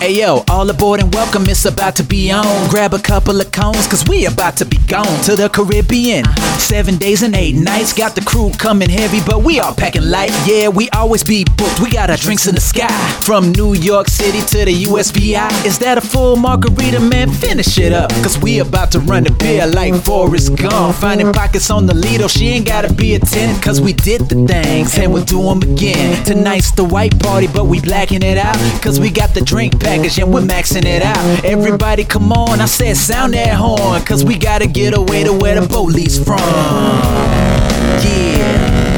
Hey yo, all aboard and welcome, it's about to be on. Grab a couple of cones, cause we about to be gone to the Caribbean. Seven days and eight nights, got the crew coming heavy, but we all packing light. Yeah, we always be booked, we got our drinks in the sky. From New York City to the USVI. Is that a full margarita, man? Finish it up, cause we about to run the beer like Forrest Gump. Finding pockets on the Lido, she ain't gotta be a 10, cause we did the things and we'll do them again. Tonight's the white party, but we blacking it out, cause we got the drink and we're maxing it out. Everybody come on, I said sound that horn, cause we gotta get away to where the police from. Yeah.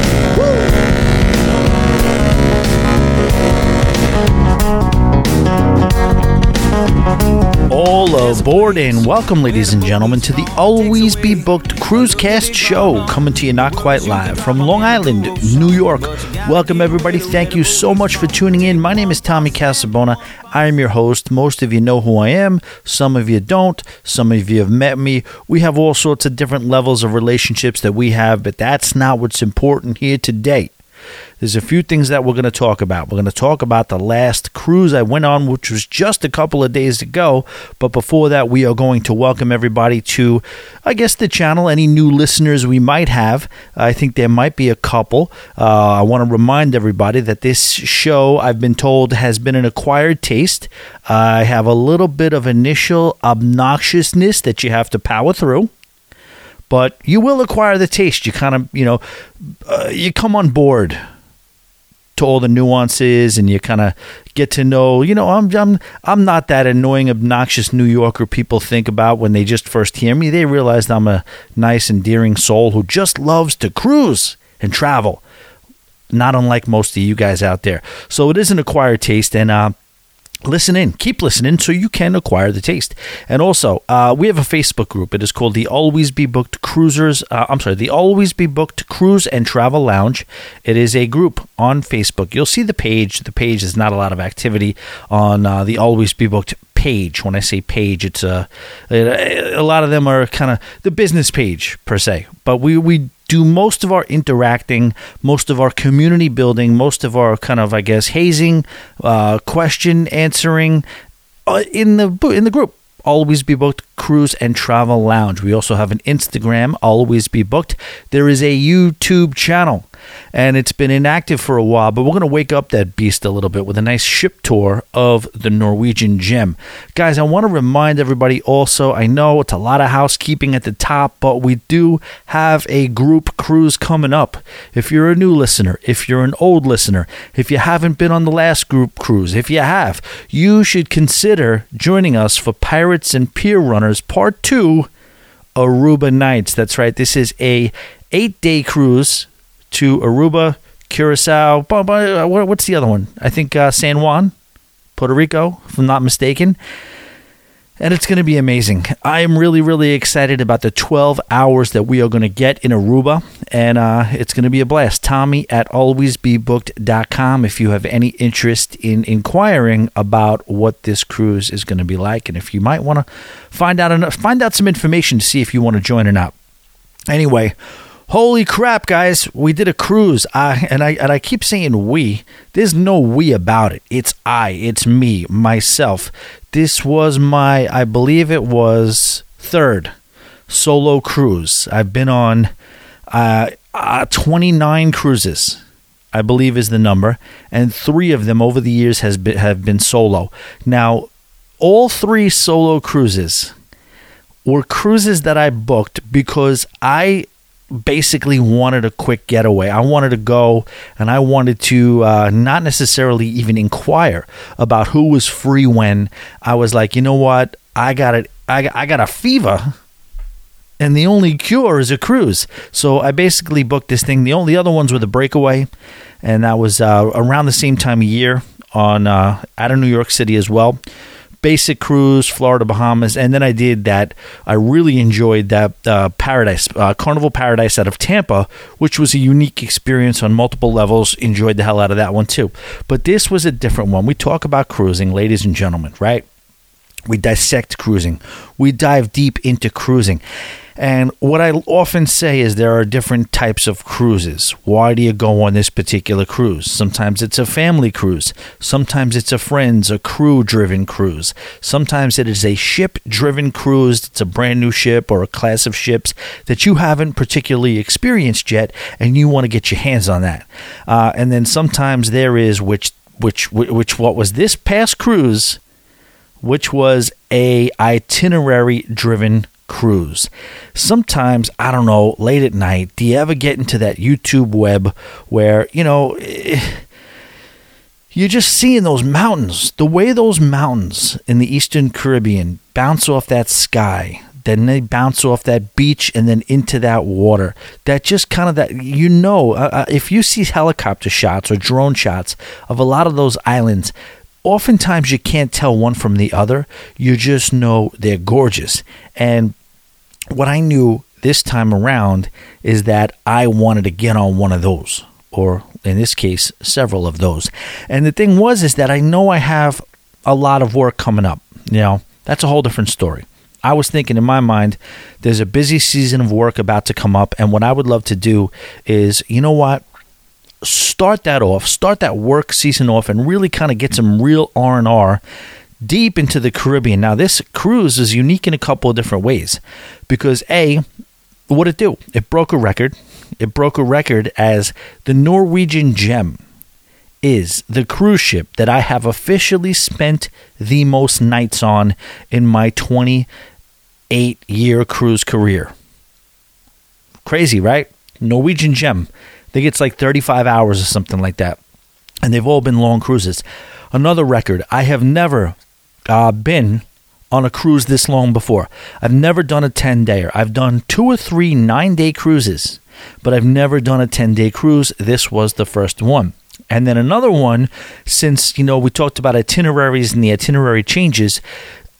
All aboard and welcome, ladies and gentlemen, to the Always Be Booked Cruisecast show, coming to you not quite live from Long Island, New York. Welcome, everybody. Thank you so much for tuning in. My name is Tommy Casabona. I am your host. Most of you know who I am. Some of you don't. Some of you have met me. We have all sorts of different levels of relationships that we have, but that's not what's important here today. There's a few things that we're going to talk about. We're going to talk about the last cruise I went on, which was just a couple of days ago. But before that, we are going to welcome everybody to, I guess, the channel. Any new listeners we might have. I think there might be a couple. Uh, I want to remind everybody that this show, I've been told, has been an acquired taste. I have a little bit of initial obnoxiousness that you have to power through but you will acquire the taste. You kind of, you know, uh, you come on board to all the nuances and you kind of get to know, you know, I'm I'm I'm not that annoying obnoxious New Yorker people think about when they just first hear me. They realize I'm a nice endearing soul who just loves to cruise and travel. Not unlike most of you guys out there. So it is an acquired taste and uh listen in. Keep listening so you can acquire the taste. And also uh, we have a facebook group. It is called the always be booked cruisers uh, i'm sorry the always be booked cruise and travel lounge. It is a group on facebook. You'll see the page. The page is not a lot of activity on uh, the always be booked page. When i say page it's a a lot of them are kind of the business page per se. But we we do most of our interacting, most of our community building, most of our kind of, I guess, hazing, uh, question answering uh, in the in the group. Always be booked cruise and travel lounge. We also have an Instagram, always be booked. There is a YouTube channel and it's been inactive for a while, but we're going to wake up that beast a little bit with a nice ship tour of the Norwegian gem. Guys, I want to remind everybody also, I know it's a lot of housekeeping at the top, but we do have a group cruise coming up. If you're a new listener, if you're an old listener, if you haven't been on the last group cruise, if you have, you should consider joining us for Pirates and Pier Runners Part 2 Aruba Nights. That's right. This is a 8-day cruise to Aruba, Curacao. What's the other one? I think uh, San Juan, Puerto Rico, if I'm not mistaken. And it's going to be amazing. I am really, really excited about the 12 hours that we are going to get in Aruba. And uh, it's going to be a blast. Tommy at alwaysbebooked.com if you have any interest in inquiring about what this cruise is going to be like. And if you might want to find out, find out some information to see if you want to join or not. Anyway, Holy crap, guys! We did a cruise, I, and I and I keep saying we. There's no we about it. It's I. It's me, myself. This was my, I believe it was third solo cruise. I've been on uh, uh, 29 cruises. I believe is the number, and three of them over the years has been, have been solo. Now, all three solo cruises were cruises that I booked because I basically wanted a quick getaway. I wanted to go and I wanted to uh, not necessarily even inquire about who was free when. I was like, you know what? I got it. I, I got a fever. And the only cure is a cruise. So I basically booked this thing. The only other ones were the breakaway, and that was uh, around the same time of year on uh, out of New York City as well basic cruise, Florida, Bahamas, and then I did that. I really enjoyed that uh, Paradise, uh, Carnival Paradise out of Tampa, which was a unique experience on multiple levels. Enjoyed the hell out of that one too. But this was a different one. We talk about cruising, ladies and gentlemen, right? We dissect cruising. We dive deep into cruising. And what I often say is there are different types of cruises. Why do you go on this particular cruise? Sometimes it's a family cruise. Sometimes it's a friends, a crew driven cruise. Sometimes it is a ship driven cruise. It's a brand new ship or a class of ships that you haven't particularly experienced yet and you want to get your hands on that. Uh, and then sometimes there is which which which what was this past cruise which was a itinerary driven cruise. Sometimes, I don't know, late at night, do you ever get into that YouTube web where, you know, you're just seeing those mountains, the way those mountains in the Eastern Caribbean bounce off that sky, then they bounce off that beach and then into that water. That just kind of that you know, uh, uh if you see helicopter shots or drone shots of a lot of those islands, oftentimes you can't tell one from the other. You just know they're gorgeous. And what I knew this time around is that I wanted to get on one of those, or in this case, several of those. And the thing was, is that I know I have a lot of work coming up. You know, that's a whole different story. I was thinking in my mind, there's a busy season of work about to come up, and what I would love to do is, you know what? Start that off, start that work season off, and really kind of get some real R and R deep into the Caribbean. Now, this cruise is unique in a couple of different ways because A, what it do? It broke a record. It broke a record as the Norwegian Gem is the cruise ship that I have officially spent the most nights on in my 28 year cruise career. Crazy, right? Norwegian Gem. I think it's like 35 hours or something like that. And they've all been long cruises. Another record, I have never uh, been on a cruise this long before. I've never done a 10 dayer. I've done two or three nine day cruises, but I've never done a 10 day cruise. This was the first one. And then another one, since, you know, we talked about itineraries and the itinerary changes,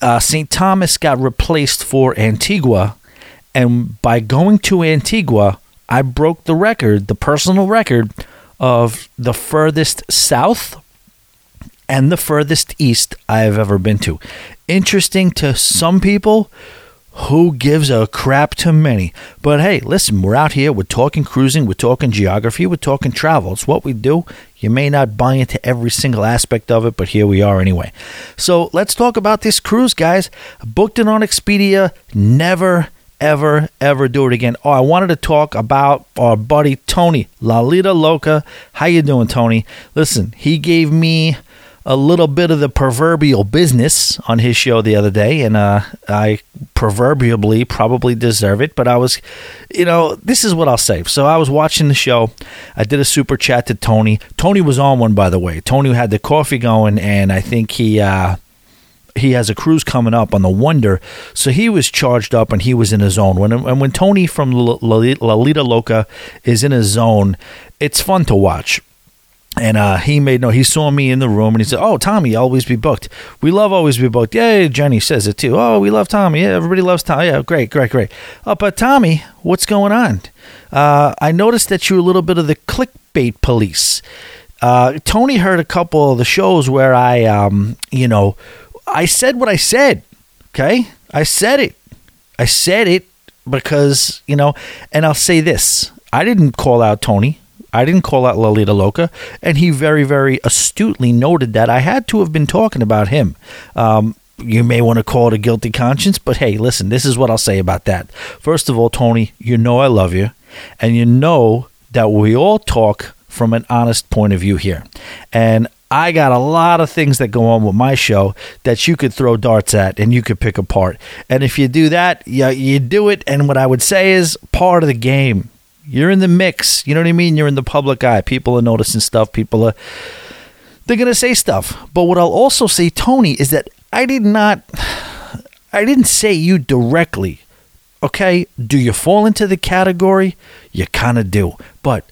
uh, St. Thomas got replaced for Antigua. And by going to Antigua, I broke the record, the personal record of the furthest south and the furthest east I've ever been to. Interesting to some people. Who gives a crap to many? But hey, listen, we're out here. We're talking cruising. We're talking geography. We're talking travel. It's what we do. You may not buy into every single aspect of it, but here we are anyway. So let's talk about this cruise, guys. Booked it on Expedia. Never ever, ever do it again. Oh, I wanted to talk about our buddy Tony Lalita Loca. How you doing, Tony? Listen, he gave me a little bit of the proverbial business on his show the other day, and uh, I proverbially probably deserve it. But I was, you know, this is what I'll say. So I was watching the show. I did a super chat to Tony. Tony was on one, by the way. Tony had the coffee going, and I think he. Uh, he has a cruise coming up on the Wonder, so he was charged up and he was in his zone. When and when Tony from Lalita Loca is in his zone, it's fun to watch and uh, he made no. He saw me in the room and he said, "Oh, Tommy, always be booked. We love always be booked." Yeah, Jenny says it too. Oh, we love Tommy. Yeah, everybody loves Tommy. Yeah, great, great, great. Oh, but Tommy, what's going on? Uh, I noticed that you're a little bit of the clickbait police. Uh, Tony heard a couple of the shows where I, um, you know, I said what I said. Okay, I said it. I said it because you know, and I'll say this: I didn't call out Tony. I didn't call out Lalita Loca, and he very, very astutely noted that I had to have been talking about him. Um, you may want to call it a guilty conscience, but hey, listen, this is what I'll say about that. First of all, Tony, you know I love you, and you know that we all talk from an honest point of view here. And I got a lot of things that go on with my show that you could throw darts at and you could pick apart. And if you do that, you, you do it. And what I would say is part of the game. You're in the mix. You know what I mean? You're in the public eye. People are noticing stuff. People are they're gonna say stuff. But what I'll also say, Tony, is that I did not I didn't say you directly. Okay? Do you fall into the category? You kinda do. But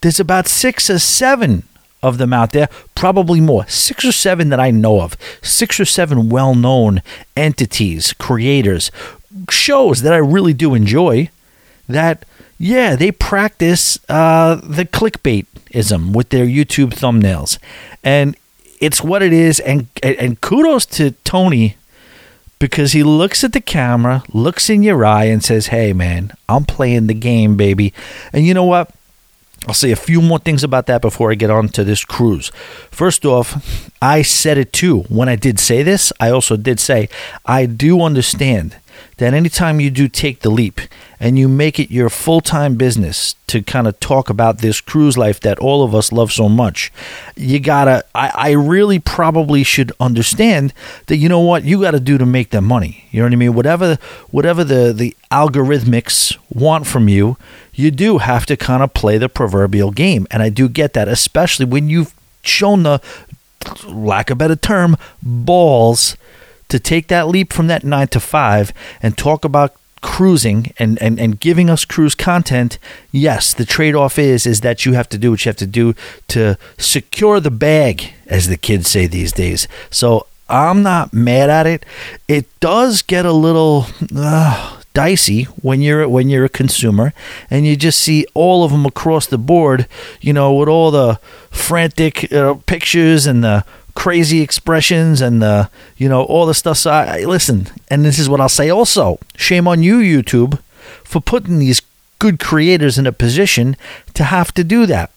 there's about six or seven of them out there, probably more. Six or seven that I know of. Six or seven well known entities, creators, shows that I really do enjoy that yeah, they practice uh, the clickbaitism with their YouTube thumbnails, and it's what it is. And and kudos to Tony because he looks at the camera, looks in your eye, and says, Hey, man, I'm playing the game, baby. And you know what? I'll say a few more things about that before I get on to this cruise. First off, I said it too. When I did say this, I also did say I do understand that anytime you do take the leap and you make it your full time business to kind of talk about this cruise life that all of us love so much, you gotta, I, I really probably should understand that you know what you gotta do to make that money. You know what I mean? Whatever, whatever the, the algorithmics want from you, you do have to kind of play the proverbial game. And I do get that, especially when you've shown the, lack of better term, balls to take that leap from that nine to five and talk about cruising and, and, and giving us cruise content, yes, the trade off is is that you have to do what you have to do to secure the bag, as the kids say these days. So I'm not mad at it. It does get a little uh, dicey when you're when you're a consumer and you just see all of them across the board, you know, with all the frantic uh, pictures and the crazy expressions and the you know all the stuff. So I, I listen, and this is what I'll say also. Shame on you, YouTube, for putting these good creators in a position to have to do that.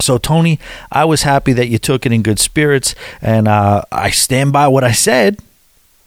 So, Tony, I was happy that you took it in good spirits, and uh, I stand by what I said.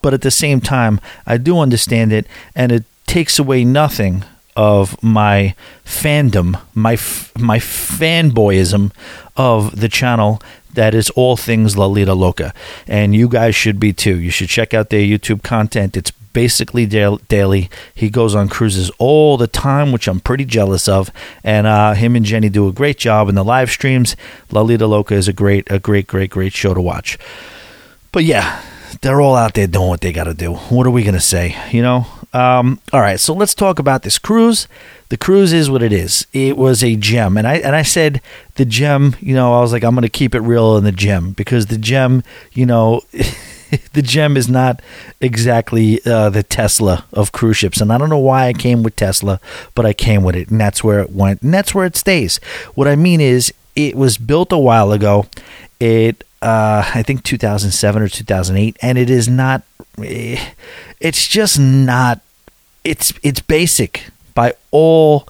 But at the same time, I do understand it, and it takes away nothing of my fandom, my f- my fanboyism of the channel that is all things Lalita Loca. And you guys should be too. You should check out their YouTube content. It's basically daily. He goes on cruises all the time, which I'm pretty jealous of. And uh, him and Jenny do a great job in the live streams. Lalita Loca is a great, a great, great, great show to watch. But yeah, they're all out there doing what they got to do. What are we to say? You know? Um, all right, so let's talk about this cruise the cruise is what it is. It was a gem, and I and I said the gem. You know, I was like, I'm going to keep it real in the gem because the gem, you know. the gem is not exactly uh, the Tesla of cruise ships, and I don't know why I came with Tesla, but I came with it, and that's where it went, and that's where it stays. What I mean is, it was built a while ago. It, uh, I think, 2007 or 2008, and it is not. Eh, it's just not. It's it's basic by all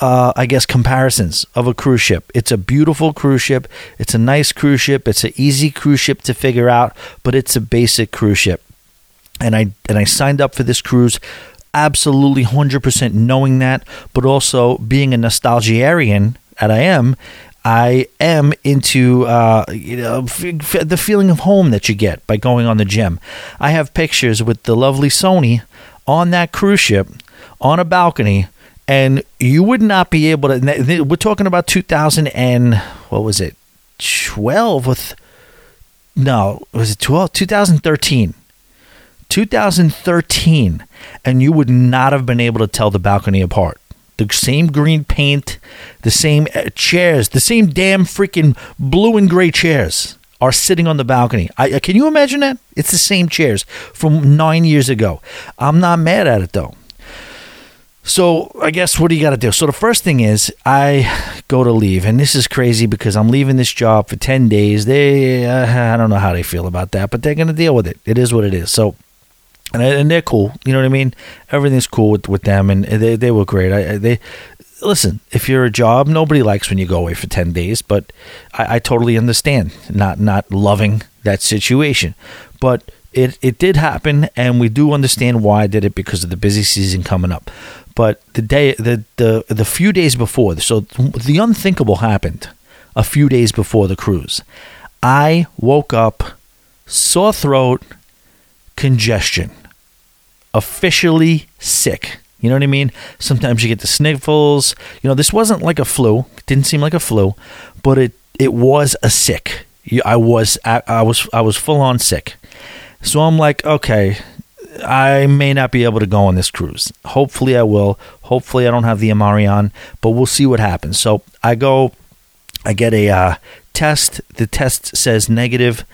uh, I guess comparisons of a cruise ship. It's a beautiful cruise ship. It's a nice cruise ship. It's an easy cruise ship to figure out, but it's a basic cruise ship. And I and I signed up for this cruise absolutely 100% knowing that, but also being a nostalgiarian that I am, I am into uh, you know f- f- the feeling of home that you get by going on the gem. I have pictures with the lovely Sony on that cruise ship on a balcony and you would not be able to we're talking about 2000 and what was it 12 with no was it 12 2013 2013 and you would not have been able to tell the balcony apart the same green paint the same uh, chairs the same damn freaking blue and gray chairs are sitting on the balcony. I, can you imagine that? It's the same chairs from nine years ago. I'm not mad at it though. So I guess what do you got to do? So the first thing is I go to leave, and this is crazy because I'm leaving this job for ten days. They uh, I don't know how they feel about that, but they're going to deal with it. It is what it is. So and, and they're cool. You know what I mean? Everything's cool with, with them, and they they were great. I, they listen. If you're a job, nobody likes when you go away for ten days, but I, I totally understand not not loving that situation, but it, it did happen, and we do understand why I did it because of the busy season coming up. But the day, the the the few days before, so the unthinkable happened. A few days before the cruise, I woke up sore throat, congestion, officially sick. You know what I mean? Sometimes you get the sniffles. You know, this wasn't like a flu. It didn't seem like a flu, but it it was a sick. I was I, I was I was full on sick. So I'm like, okay, I may not be able to go on this cruise. Hopefully, I will. Hopefully, I don't have the on, but we'll see what happens. So I go, I get a uh, test. The test says negative.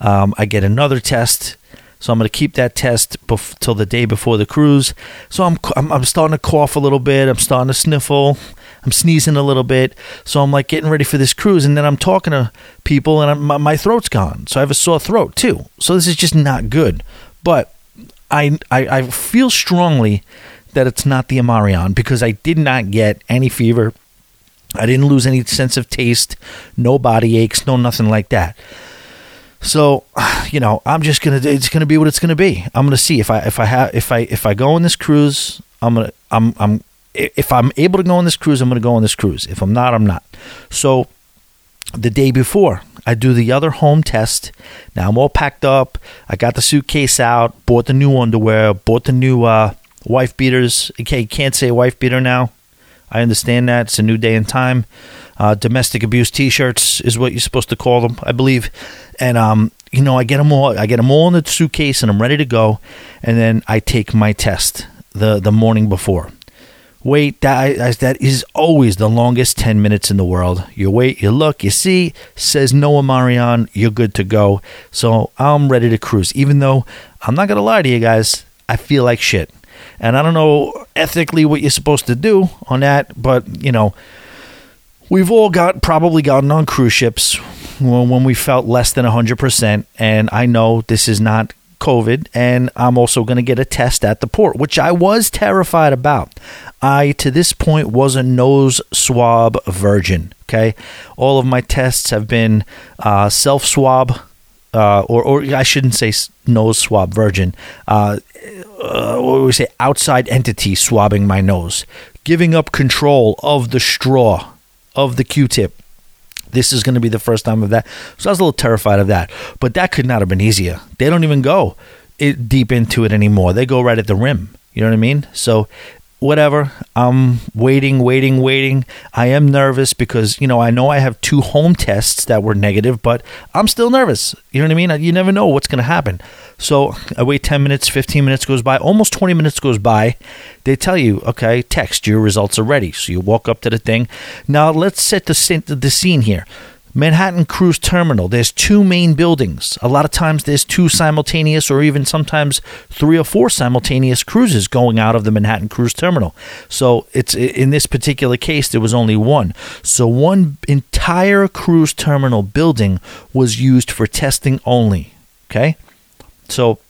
Um, I get another test. So I'm going to keep that test bef- till the day before the cruise. So I'm, I'm I'm starting to cough a little bit. I'm starting to sniffle. I'm sneezing a little bit. So I'm like getting ready for this cruise, and then I'm talking to people, and my, my throat's gone. So I have a sore throat too. So this is just not good. But I, I, I feel strongly that it's not the Omicron because I did not get any fever. I didn't lose any sense of taste, no body aches, no nothing like that. So, you know, I'm just gonna. It's gonna be what it's gonna be. I'm gonna see if I if I have if I if I go on this cruise. I'm gonna. I'm I'm. If I'm able to go on this cruise, I'm gonna go on this cruise. If I'm not, I'm not. So, the day before, I do the other home test. Now I'm all packed up. I got the suitcase out. Bought the new underwear. Bought the new uh, wife beaters. Okay, can't say wife beater now. I understand that it's a new day and time. Uh, domestic abuse T-shirts is what you're supposed to call them, I believe. And um, you know, I get them all. I get them all in the suitcase, and I'm ready to go. And then I take my test the the morning before. Wait, that that is always the longest ten minutes in the world. You wait, you look, you see, says no Omicron, you're good to go. So I'm ready to cruise. Even though I'm not gonna lie to you guys, I feel like shit. And I don't know ethically what you're supposed to do on that, but you know, we've all got probably gotten on cruise ships when we felt less than 100%. And I know this is not COVID, and I'm also going to get a test at the port, which I was terrified about. I, to this point, was a nose swab virgin. Okay. All of my tests have been uh, self swab. Uh, or, or I shouldn't say nose swab virgin. Uh, uh, what do we say, outside entity swabbing my nose, giving up control of the straw, of the Q-tip. This is going to be the first time of that. So I was a little terrified of that. But that could not have been easier. They don't even go it, deep into it anymore. They go right at the rim. You know what I mean? So whatever. I'm waiting, waiting, waiting. I am nervous because, you know, I know I have two home tests that were negative, but I'm still nervous. You know what I mean? You never know what's going to happen. So I wait 10 minutes, 15 minutes goes by, almost 20 minutes goes by. They tell you, okay, text, your results are ready. So you walk up to the thing. Now let's set the, the scene here. Manhattan Cruise Terminal, there's two main buildings. A lot of times there's two simultaneous or even sometimes three or four simultaneous cruises going out of the Manhattan Cruise Terminal. So it's in this particular case there was only one. So one entire cruise terminal building was used for testing only, okay? So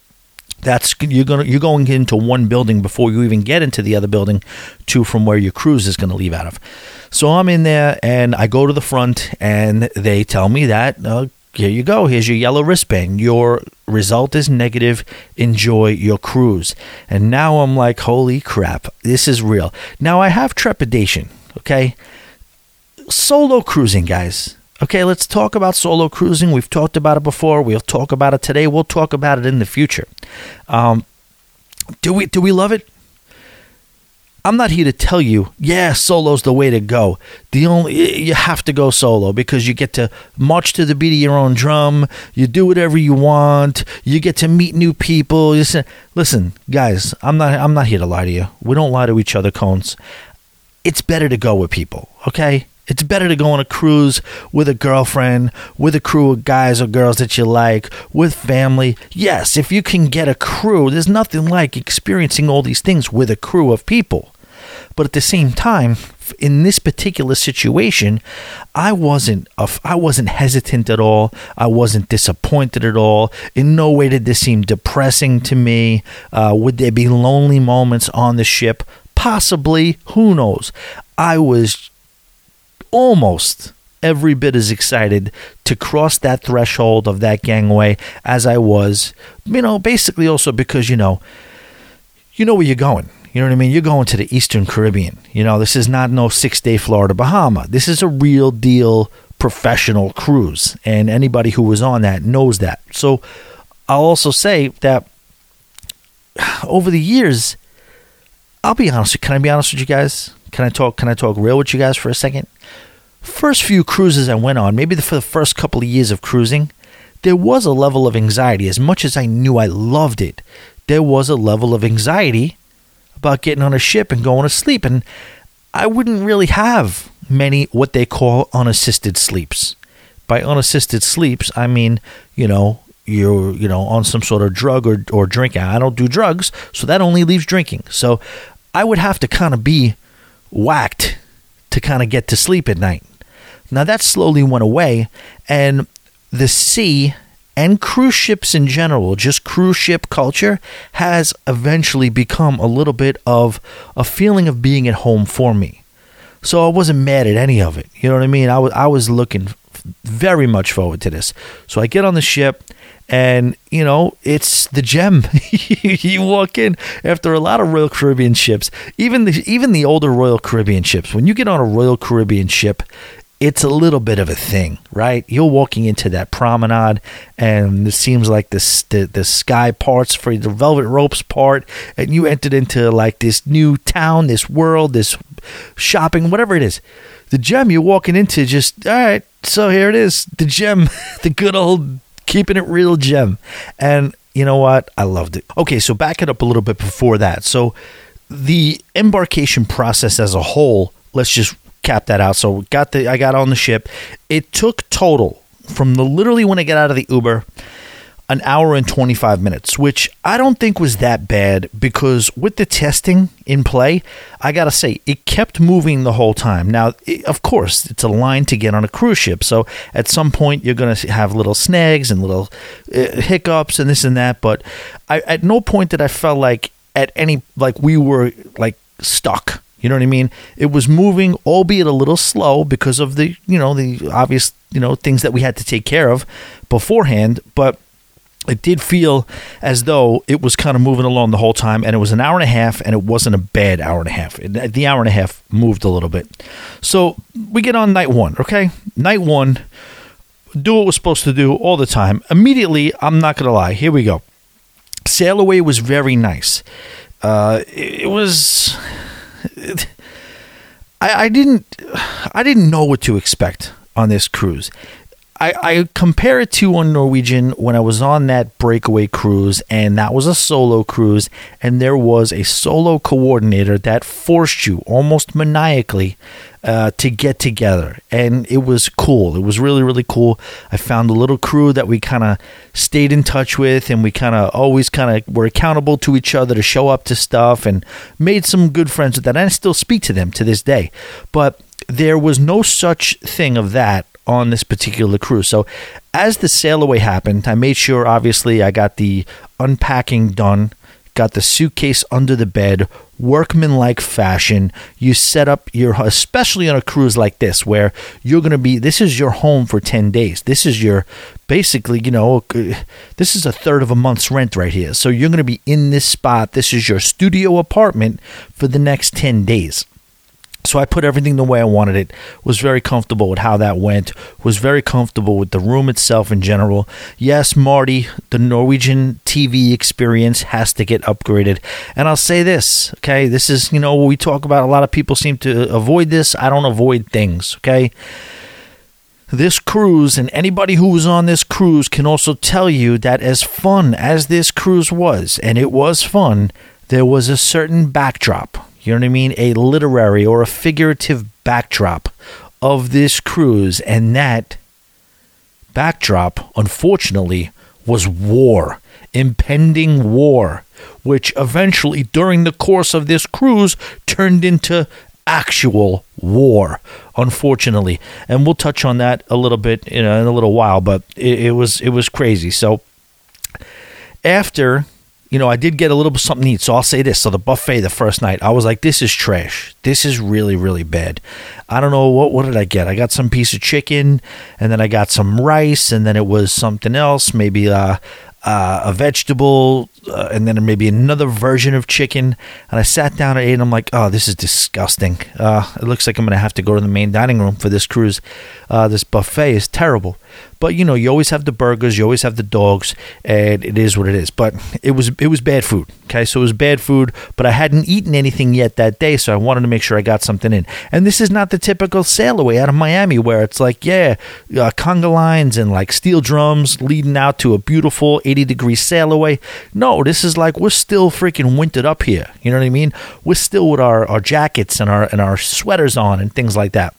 that's you're going you're going into one building before you even get into the other building to from where your cruise is going to leave out of. So I'm in there and I go to the front and they tell me that uh, here you go. Here's your yellow wristband. Your result is negative. Enjoy your cruise. And now I'm like, holy crap, this is real. Now I have trepidation. Okay, solo cruising, guys. Okay, let's talk about solo cruising. We've talked about it before. We'll talk about it today. We'll talk about it in the future. Um, do we do we love it? I'm not here to tell you, yeah, solo's the way to go. The only you have to go solo because you get to march to the beat of your own drum. You do whatever you want. You get to meet new people. Say, listen, guys, I'm not I'm not here to lie to you. We don't lie to each other, cones. It's better to go with people, okay? It's better to go on a cruise with a girlfriend, with a crew of guys or girls that you like, with family. Yes, if you can get a crew, there's nothing like experiencing all these things with a crew of people. But at the same time, in this particular situation, I wasn't I wasn't hesitant at all. I wasn't disappointed at all. In no way did this seem depressing to me. Uh, would there be lonely moments on the ship? Possibly. Who knows? I was almost every bit as excited to cross that threshold of that gangway as I was, you know, basically also because, you know, you know where you're going. You know what I mean? You're going to the Eastern Caribbean. You know, this is not no six day Florida Bahama. This is a real deal professional cruise. And anybody who was on that knows that. So I'll also say that over the years, I'll be honest. Can I be honest with you guys? Can I talk? Can I talk real with you guys for a second? First few cruises I went on, maybe for the first couple of years of cruising, there was a level of anxiety. As much as I knew I loved it, there was a level of anxiety about getting on a ship and going to sleep. And I wouldn't really have many what they call unassisted sleeps. By unassisted sleeps, I mean, you know, you're, you know, on some sort of drug or, or drinking. I don't do drugs, so that only leaves drinking. So I would have to kind of be whacked to kind of get to sleep at night. Now that slowly went away, and the sea and cruise ships in general, just cruise ship culture, has eventually become a little bit of a feeling of being at home for me. So I wasn't mad at any of it. You know what I mean? I was I was looking very much forward to this. So I get on the ship and you know it's the gem you walk in after a lot of royal caribbean ships even the even the older royal caribbean ships when you get on a royal caribbean ship it's a little bit of a thing, right? You're walking into that promenade, and it seems like the, the sky parts for the velvet ropes part, and you entered into like this new town, this world, this shopping, whatever it is. The gem you're walking into, just all right. So here it is, the gem, the good old keeping it real gem, and you know what? I loved it. Okay, so back it up a little bit before that. So the embarkation process as a whole let's just cap that out. So got the I got on the ship. It took total from the literally when I get out of the Uber an hour and 25 minutes, which I don't think was that bad because with the testing in play, I got to say, it kept moving the whole time. Now, it, of course, it's a line to get on a cruise ship. So at some point, you're to have little snags and little uh, hiccups and this and that. But I, at no point did I felt like at any, like we were like stuck you know what I mean? It was moving, albeit a little slow because of the, you know, the obvious, you know, things that we had to take care of beforehand. But it did feel as though it was kind of moving along the whole time, and it was an hour and a half, and it wasn't a bad hour and a half. The hour and a half moved a little bit. So we get on night one, okay? Night one, do what we're supposed to do all the time. Immediately, I'm not going to lie. Here we go. Sail away was very nice. Uh, it was I, I didn't I didn't know what to expect on this cruise. I, I, compare it to on Norwegian when I was on that breakaway cruise, and that was a solo cruise, and there was a solo coordinator that forced you almost maniacally uh, to get together, and it was cool. It was really really cool. I found a little crew that we kind of stayed in touch with, and we kind of always kind of were accountable to each other to show up to stuff, and made some good friends with that. And I still speak to them to this day, but there was no such thing of that on this particular cruise. So, as the sail away happened, I made sure, obviously, I got the unpacking done, got the suitcase under the bed, workmanlike fashion. You set up your, especially on a cruise like this, where you're going to be, this is your home for 10 days. This is your, basically, you know, uh, this is a third of a month's rent right here. So, you're going to be in this spot. This is your studio apartment for the next 10 days. So I put everything the way I wanted it. Was very comfortable with how that went. Was very comfortable with the room itself in general. Yes, Marty, the Norwegian TV experience has to get upgraded. And I'll say this, okay? This is, you know, we talk about a lot of people seem to avoid this. I don't avoid things, okay? This cruise and anybody who was on this cruise can also tell you that as fun as this cruise was, and it was fun, there was a certain backdrop you know what I mean? A literary or a figurative backdrop of this cruise. And that backdrop, unfortunately, was war, impending war, which eventually, during the course of this cruise, turned into actual war, unfortunately. And we'll touch on that a little bit in a, in a little while, but it, it was it was crazy. So after you know, I did get a little bit something to eat. So I'll say this. So the buffet the first night, I was like, this is trash. This is really, really bad. I don't know what what did I get? I got some piece of chicken and then I got some rice and then it was something else, maybe uh, uh, a vegetable, uh, and then maybe another version of chicken. And I sat down and ate, and I'm like, oh, this is disgusting. Uh, it looks like I'm going to have to go to the main dining room for this cruise. Uh, this buffet is terrible. But you know, you always have the burgers, you always have the dogs, and it is what it is. But it was it was bad food. Okay, so it was bad food. But I hadn't eaten anything yet that day, so I wanted to make sure I got something in. And this is not the typical sail away out of Miami where it's like, yeah, uh, conga lines and like steel drums leading out to a beautiful 80 degree sail away. No, this is like we're still freaking wintered up here. You know what I mean? We're still with our, our jackets and our and our sweaters on and things like that.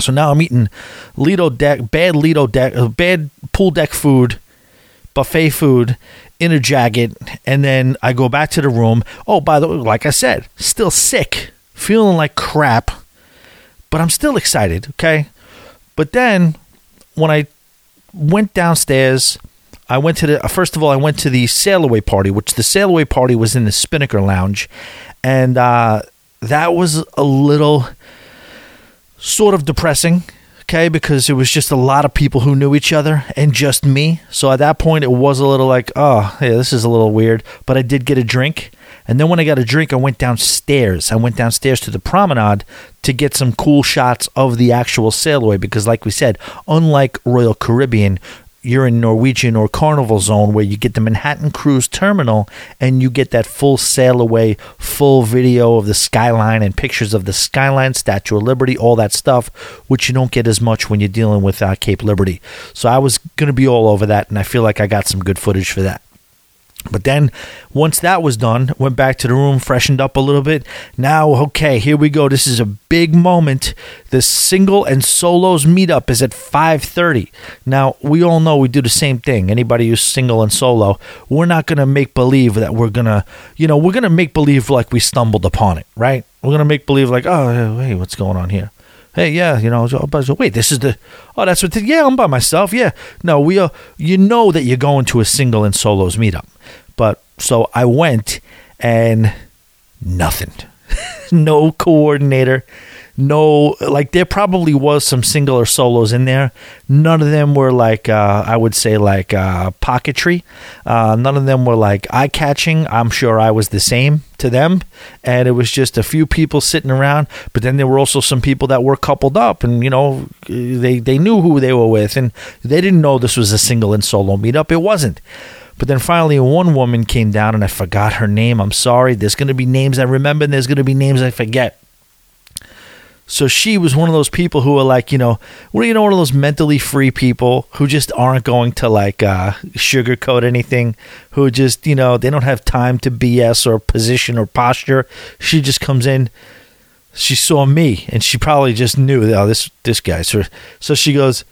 So now I'm eating Lido deck, bad Lido deck, uh, bad pool deck food, buffet food in a jacket, and then I go back to the room. Oh, by the way, like I said, still sick, feeling like crap, but I'm still excited. Okay, but then when I went downstairs, I went to the first of all I went to the sail away party, which the sail away party was in the Spinnaker Lounge, and uh, that was a little sort of depressing. Okay, because it was just a lot of people who knew each other and just me. So at that point, it was a little like, oh, yeah, this is a little weird. But I did get a drink. And then when I got a drink, I went downstairs. I went downstairs to the promenade to get some cool shots of the actual sailaway because, like we said, unlike Royal Caribbean, you're in Norwegian or Carnival Zone where you get the Manhattan Cruise Terminal and you get that full sail away, full video of the skyline and pictures of the skyline, Statue of Liberty, all that stuff, which you don't get as much when you're dealing with uh, Cape Liberty. So I was going to be all over that, and I feel like I got some good footage for that. But then once that was done, went back to the room, freshened up a little bit. Now, okay, here we go. This is a big moment. The single and solos meetup is at 5:30. Now, we all know we do the same thing. Anybody who's single and solo, we're not going to make believe that we're going to, you know, we're going to make believe like we stumbled upon it, right? We're going to make believe like, "Oh, hey, what's going on here?" hey, yeah, you know, wait, this is the, oh, that's what, the, yeah, I'm by myself, yeah. No, we are, you know that you're going to a single and solos meetup. So I went and nothing. no coordinator. No, like there probably was some single or solos in there. None of them were like uh, I would say like uh, pocketry. Uh, none of them were like eye catching. I'm sure I was the same to them, and it was just a few people sitting around. But then there were also some people that were coupled up, and you know they they knew who they were with, and they didn't know this was a single and solo meetup. It wasn't. But then finally, one woman came down and I forgot her name. I'm sorry. There's going to be names I remember and there's going to be names I forget. So she was one of those people who are like, you know, what you know, one of those mentally free people who just aren't going to like uh, sugarcoat anything, who just, you know, they don't have time to BS or position or posture. She just comes in. She saw me and she probably just knew, oh, this this guy. So, so she goes,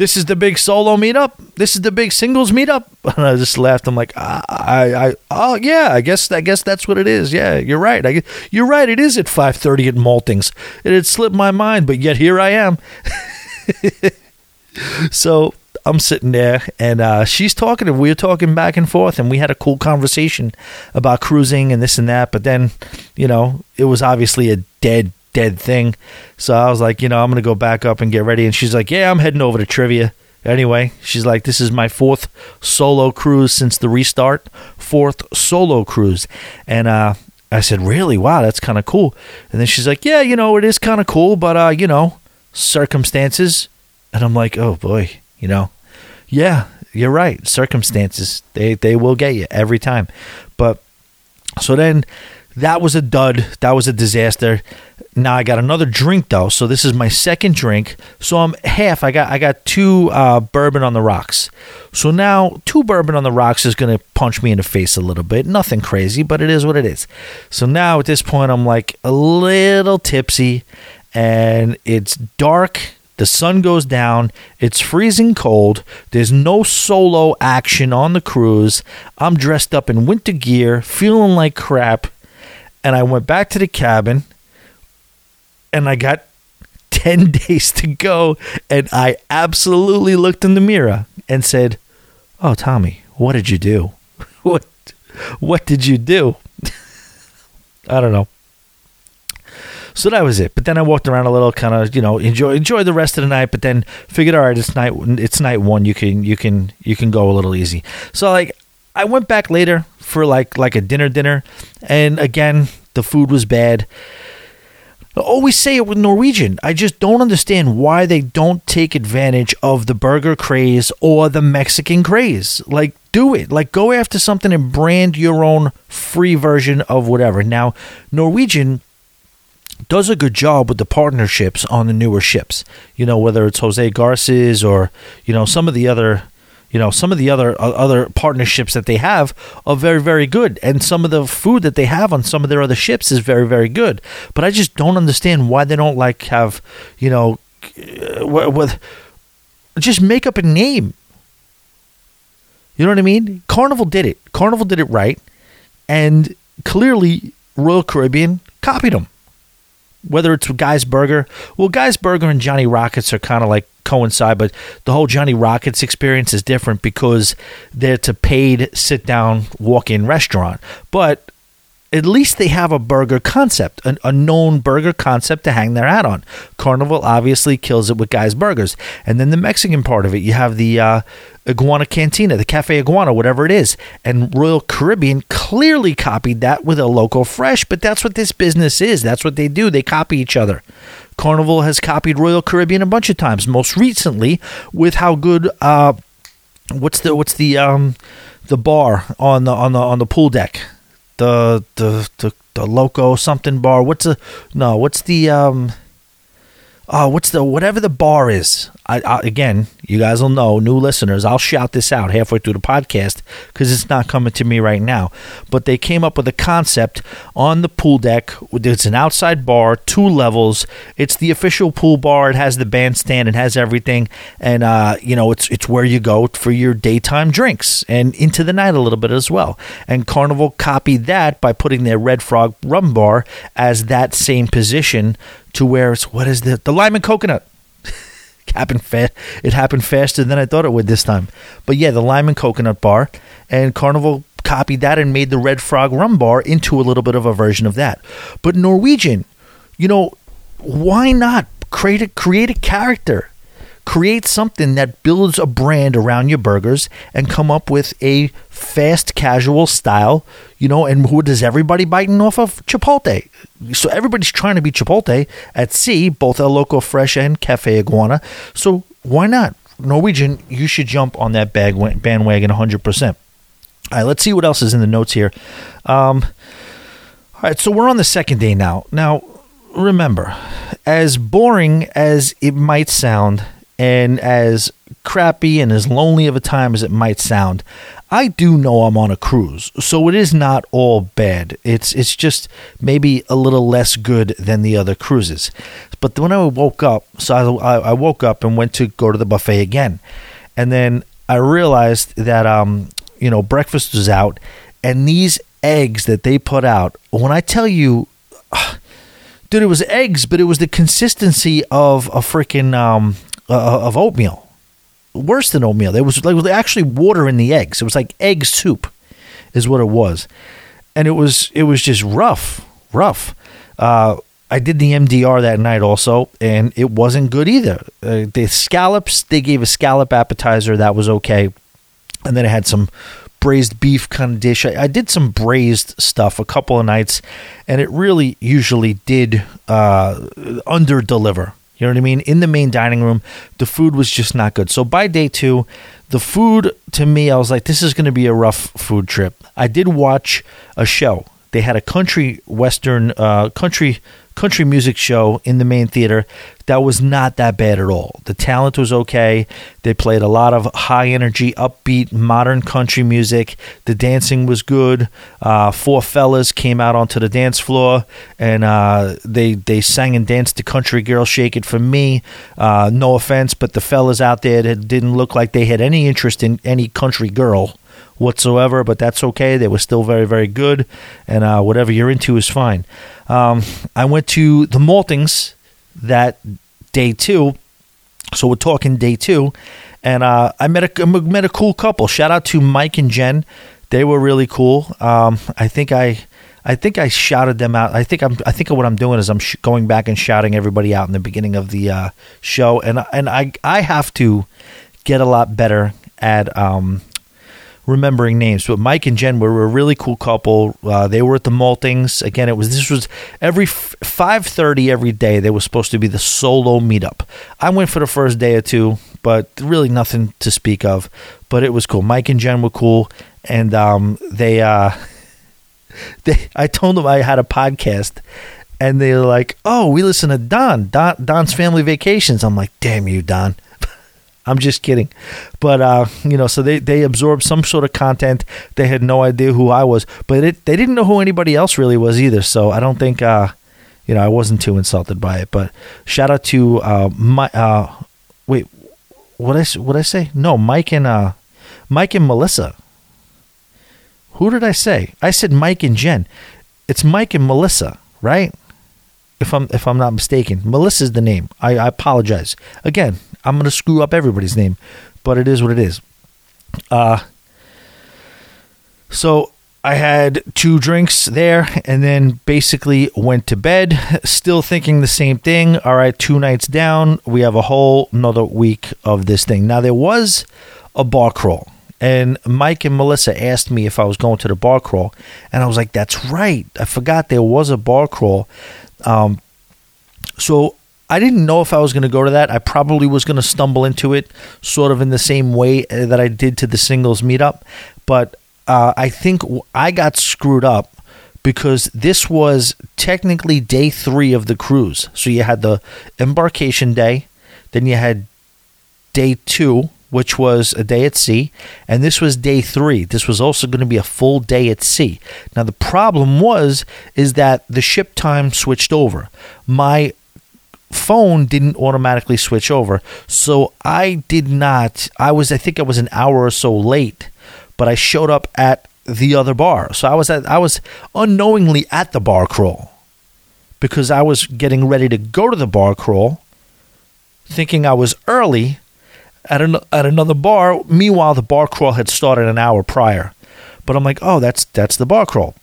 this is the big solo meetup. This is the big singles meetup. And I just laughed. I'm like, I, I, I oh yeah, I guess, I guess that's what it is. Yeah, you're right. I, you're right. It is at 5:30 at Maltings. It had slipped my mind, but yet here I am. so I'm sitting there, and uh, she's talking, and we were talking back and forth, and we had a cool conversation about cruising and this and that. But then, you know, it was obviously a dead dead thing. So I was like, you know, I'm going to go back up and get ready. And she's like, yeah, I'm heading over to trivia. Anyway, she's like, this is my fourth solo cruise since the restart, fourth solo cruise. And uh, I said, really? Wow, that's kind of cool. And then she's like, yeah, you know, it is kind of cool, but, uh, you know, circumstances. And I'm like, oh boy, you know, yeah, you're right. Circumstances, they, they will get you every time. But so then that was a dud. That was a disaster. Now I got another drink though, so this is my second drink. So I'm half. I got I got two uh, bourbon on the rocks. So now two bourbon on the rocks is gonna punch me in the face a little bit. Nothing crazy, but it is what it is. So now at this point I'm like a little tipsy, and it's dark. The sun goes down. It's freezing cold. There's no solo action on the cruise. I'm dressed up in winter gear, feeling like crap. And I went back to the cabin and I got 10 days to go. And I absolutely looked in the mirror and said, Oh, Tommy, what did you do? What, what did you do? I don't know. So that was it. But then I walked around a little, kind of, you know, enjoy enjoy the rest of the night. But then figured, all right, it's night, it's night one. You can you can you can go a little easy. So like, I went back later for like like a dinner dinner, and again the food was bad. Always say it with Norwegian. I just don't understand why they don't take advantage of the burger craze or the Mexican craze. Like, do it. Like, go after something and brand your own free version of whatever. Now, Norwegian does a good job with the partnerships on the newer ships. You know, whether it's Jose Garces or, you know, some of the other you know some of the other uh, other partnerships that they have are very very good. And some of the food that they have on some of their other ships is very very good. But i just don't understand why they don't like have you know uh, with just make up a name. You know what i mean? Carnival did it. Carnival did it right. And clearly royal caribbean copied them whether it's Guy's Burger. Well, Guy's Burger and Johnny Rockets are kind of like coincide, but the whole Johnny Rockets experience is different because they're to paid sit down walk in restaurant. But at least they have a burger concept, a, a, known burger concept to hang their hat on. Carnival obviously kills it with Guy's Burgers. And then the Mexican part of it, you have the uh, Iguana Cantina, the Cafe Iguana, whatever it is. And Royal Caribbean clearly copied that with El Loco Fresh, but that's what this business is. That's what they do. They copy each other. Carnival has copied Royal Caribbean a bunch of times, most recently with how good. Uh, what's the what's the um, the bar on the on the on the pool deck? The the the, the loco something bar. What's the no? What's the um? Oh, what's the whatever the bar is? I, I, again, you guys will know, new listeners. I'll shout this out halfway through the podcast because it's not coming to me right now. But they came up with a concept on the pool deck. It's an outside bar, two levels. It's the official pool bar. It has the bandstand. It has everything, and uh, you know, it's it's where you go for your daytime drinks and into the night a little bit as well. And Carnival copied that by putting their Red Frog rum bar as that same position to where it's what is the the lime and coconut happened fast. It happened faster than I thought it would this time. But yeah, the lime and coconut bar and Carnival copied that and made the Red Frog rum bar into a little bit of a version of that. But Norwegian, you know, why not create a create a character? Create something that builds a brand around your burgers and come up with a fast casual style, you know, and who does everybody biting off of? Chipotle. So everybody's trying to be Chipotle at sea, both El Loco Fresh and Cafe Iguana. So why not? Norwegian, you should jump on that bandwagon 100%. All right, let's see what else is in the notes here. Um, all right, so we're on the second day now. Now, remember, as boring as it might sound, and as crappy and as lonely of a time as it might sound, I do know I'm on a cruise, so it is not all bad. It's it's just maybe a little less good than the other cruises. But when I woke up, so I, I woke up and went to go to the buffet again, and then I realized that um you know breakfast was out, and these eggs that they put out. When I tell you. Dude, it was eggs, but it was the consistency of a freaking um, uh, of oatmeal. Worse than oatmeal. There was like actually water in the eggs. It was like egg soup, is what it was, and it was it was just rough, rough. Uh, I did the MDR that night also, and it wasn't good either. Uh, the scallops, they gave a scallop appetizer that was okay, and then it had some braised beef kind of dish. I, I, did some braised stuff a couple of nights, and it really usually did uh, under deliver. You know what I mean? In the main dining room, the food was just not good. So by day two, the food to me, I was like, this is going to be a rough food trip. I did watch a show. They had a country western, uh, country country music show in the main theater that was not that bad at all. The talent was okay. They played a lot of high energy, upbeat, modern country music. The dancing was good. Uh, four fellas came out onto the dance floor and uh, they they sang and danced to "Country Girl Shake It for Me." Uh, no offense, but the fellas out there didn't look like they had any interest in any country girl whatsoever, but that's okay. They were still very, very good, and uh, whatever you're into is fine. Um, I went to the Maltings that day two, so we're talking day two, and uh, I met a met a cool couple. Shout out to Mike and Jen; they were really cool. Um, I think I. I think I shouted them out. I think I'm. I think what I'm doing is I'm sh- going back and shouting everybody out in the beginning of the uh, show, and and I I have to get a lot better at um, remembering names, but Mike and Jen were a really cool couple. Uh, they were at the Maltings again. It was this was every five thirty every day. They were supposed to be the solo meetup. I went for the first day or two, but really nothing to speak of. But it was cool. Mike and Jen were cool, and um, they uh, they. I told them I had a podcast. And they're like, "Oh, we listen to Don, Don, Don's Family Vacations." I'm like, "Damn you, Don!" I'm just kidding. But uh, you know, so they they absorbed some sort of content. They had no idea who I was, but it, they didn't know who anybody else really was either. So I don't think uh, you know I wasn't too insulted by it. But shout out to uh, my uh, wait, what I what I say? No, Mike and uh, Mike and Melissa. Who did I say? I said Mike and Jen. It's Mike and Melissa, right? if I'm if I'm not mistaken. Melissa's the name. I, I apologize. Again, I'm gonna screw up everybody's name, but it is what it is. Uh so I had two drinks there and then basically went to bed, still thinking the same thing. All right, two nights down, we have a whole another week of this thing. Now there was a bar crawl. And Mike and Melissa asked me if I was going to the bar crawl, and I was like, "That's right, I forgot there was a bar crawl." Um, so I didn't know if I was going to go to that. I probably was going to stumble into it, sort of in the same way uh, that I did to the singles meetup. But uh, I think I got screwed up because this was technically day three of the cruise. So you had the embarkation day, then you had day two, which was a day at sea, and this was day three. This was also going to be a full day at sea. Now the problem was is that the ship time switched over. My phone didn't automatically switch over, so I did not. I was I think I was an hour or so late, but I showed up at the other bar. So I was at I was unknowingly at the bar crawl because I was getting ready to go to the bar crawl, thinking I was early at an, at another bar. Meanwhile, the bar crawl had started an hour prior. But I'm like, oh, that's that's the bar crawl.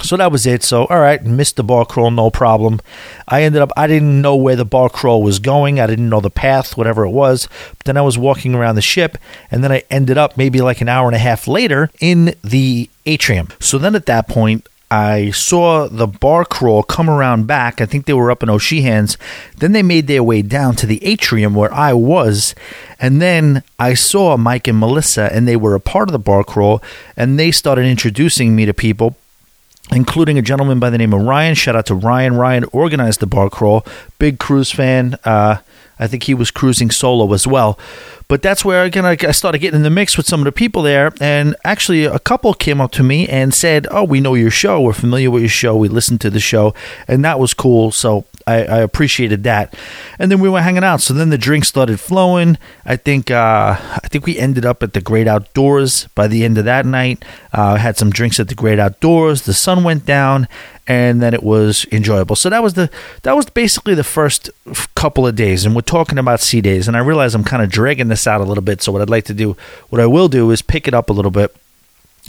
So that was it. So all right, missed the bar crawl, no problem. I ended up I didn't know where the bar crawl was going. I didn't know the path, whatever it was. But then I was walking around the ship, and then I ended up maybe like an hour and a half later in the atrium. So then at that point, I saw the bar crawl come around back. I think they were up in O'Sheehan's. Then they made their way down to the atrium where I was. And then I saw Mike and Melissa, and they were a part of the bar crawl. And they started introducing me to people, including a gentleman by the name of Ryan. Shout out to Ryan. Ryan organized the bar crawl. Big cruise fan. Uh, I think he was cruising solo as well. But that's where again I started getting in the mix with some of the people there, and actually a couple came up to me and said, "Oh, we know your show. We're familiar with your show. We listened to the show, and that was cool." So I, I appreciated that. And then we were hanging out. So then the drinks started flowing. I think uh, I think we ended up at the Great Outdoors by the end of that night. Uh, had some drinks at the Great Outdoors. The sun went down, and then it was enjoyable. So that was the that was basically the first couple of days, and we're talking about sea days. And I realize I'm kind of dragging this out a little bit. So what I'd like to do, what I will do, is pick it up a little bit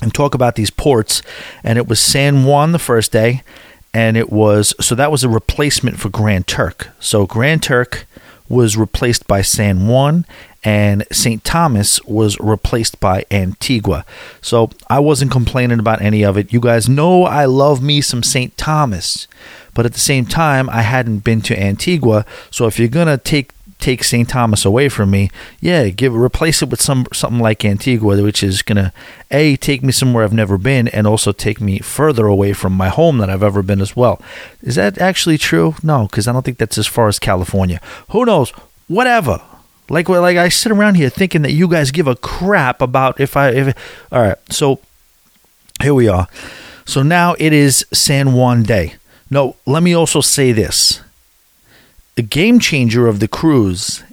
and talk about these ports. And it was San Juan the first day, and it was so that was a replacement for Grand Turk. So Grand Turk was replaced by San Juan, and St. Thomas was replaced by Antigua. So I wasn't complaining about any of it. You guys know I love me some St. Thomas, but at the same time, I hadn't been to Antigua. So if you're gonna take take St. Thomas away from me, yeah, give replace it with some something like Antigua, which is gonna a take me somewhere I've never been, and also take me further away from my home than I've ever been as well. Is that actually true? No, because I don't think that's as far as California. Who knows? Whatever. Like like I sit around here thinking that you guys give a crap about if I if all right. So here we are. So now it is San Juan Day. No, let me also say this. The game changer of the cruise,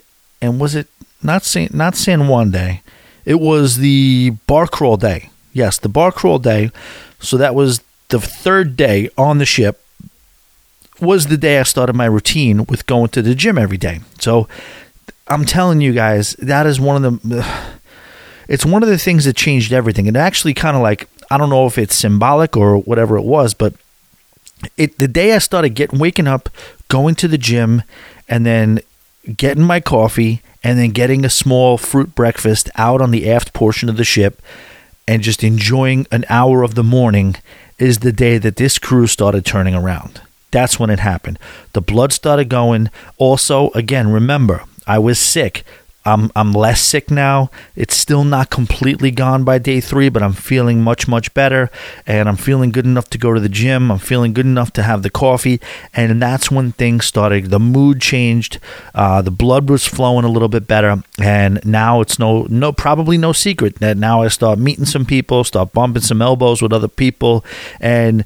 and was it not San, not San Juan Day? It was the bar crawl day. Yes, the bar crawl day. So that was the third day on the ship. Was the day I started my routine with going to the gym every day. So I'm telling you guys, that is one of the. It's one of the things that changed everything. And actually, kind of like I don't know if it's symbolic or whatever it was, but it the day I started getting waking up, going to the gym, and then getting my coffee, and then getting a small fruit breakfast out on the aft portion of the ship, and just enjoying an hour of the morning is the day that this crew started turning around. That's when it happened. The blood started going. Also, again, remember, I was sick. I'm I'm less sick now. It's still not completely gone by day three, but I'm feeling much much better, and I'm feeling good enough to go to the gym. I'm feeling good enough to have the coffee, and that's when things started. The mood changed. Uh, the blood was flowing a little bit better, and now it's no no probably no secret that now I start meeting some people, start bumping some elbows with other people, and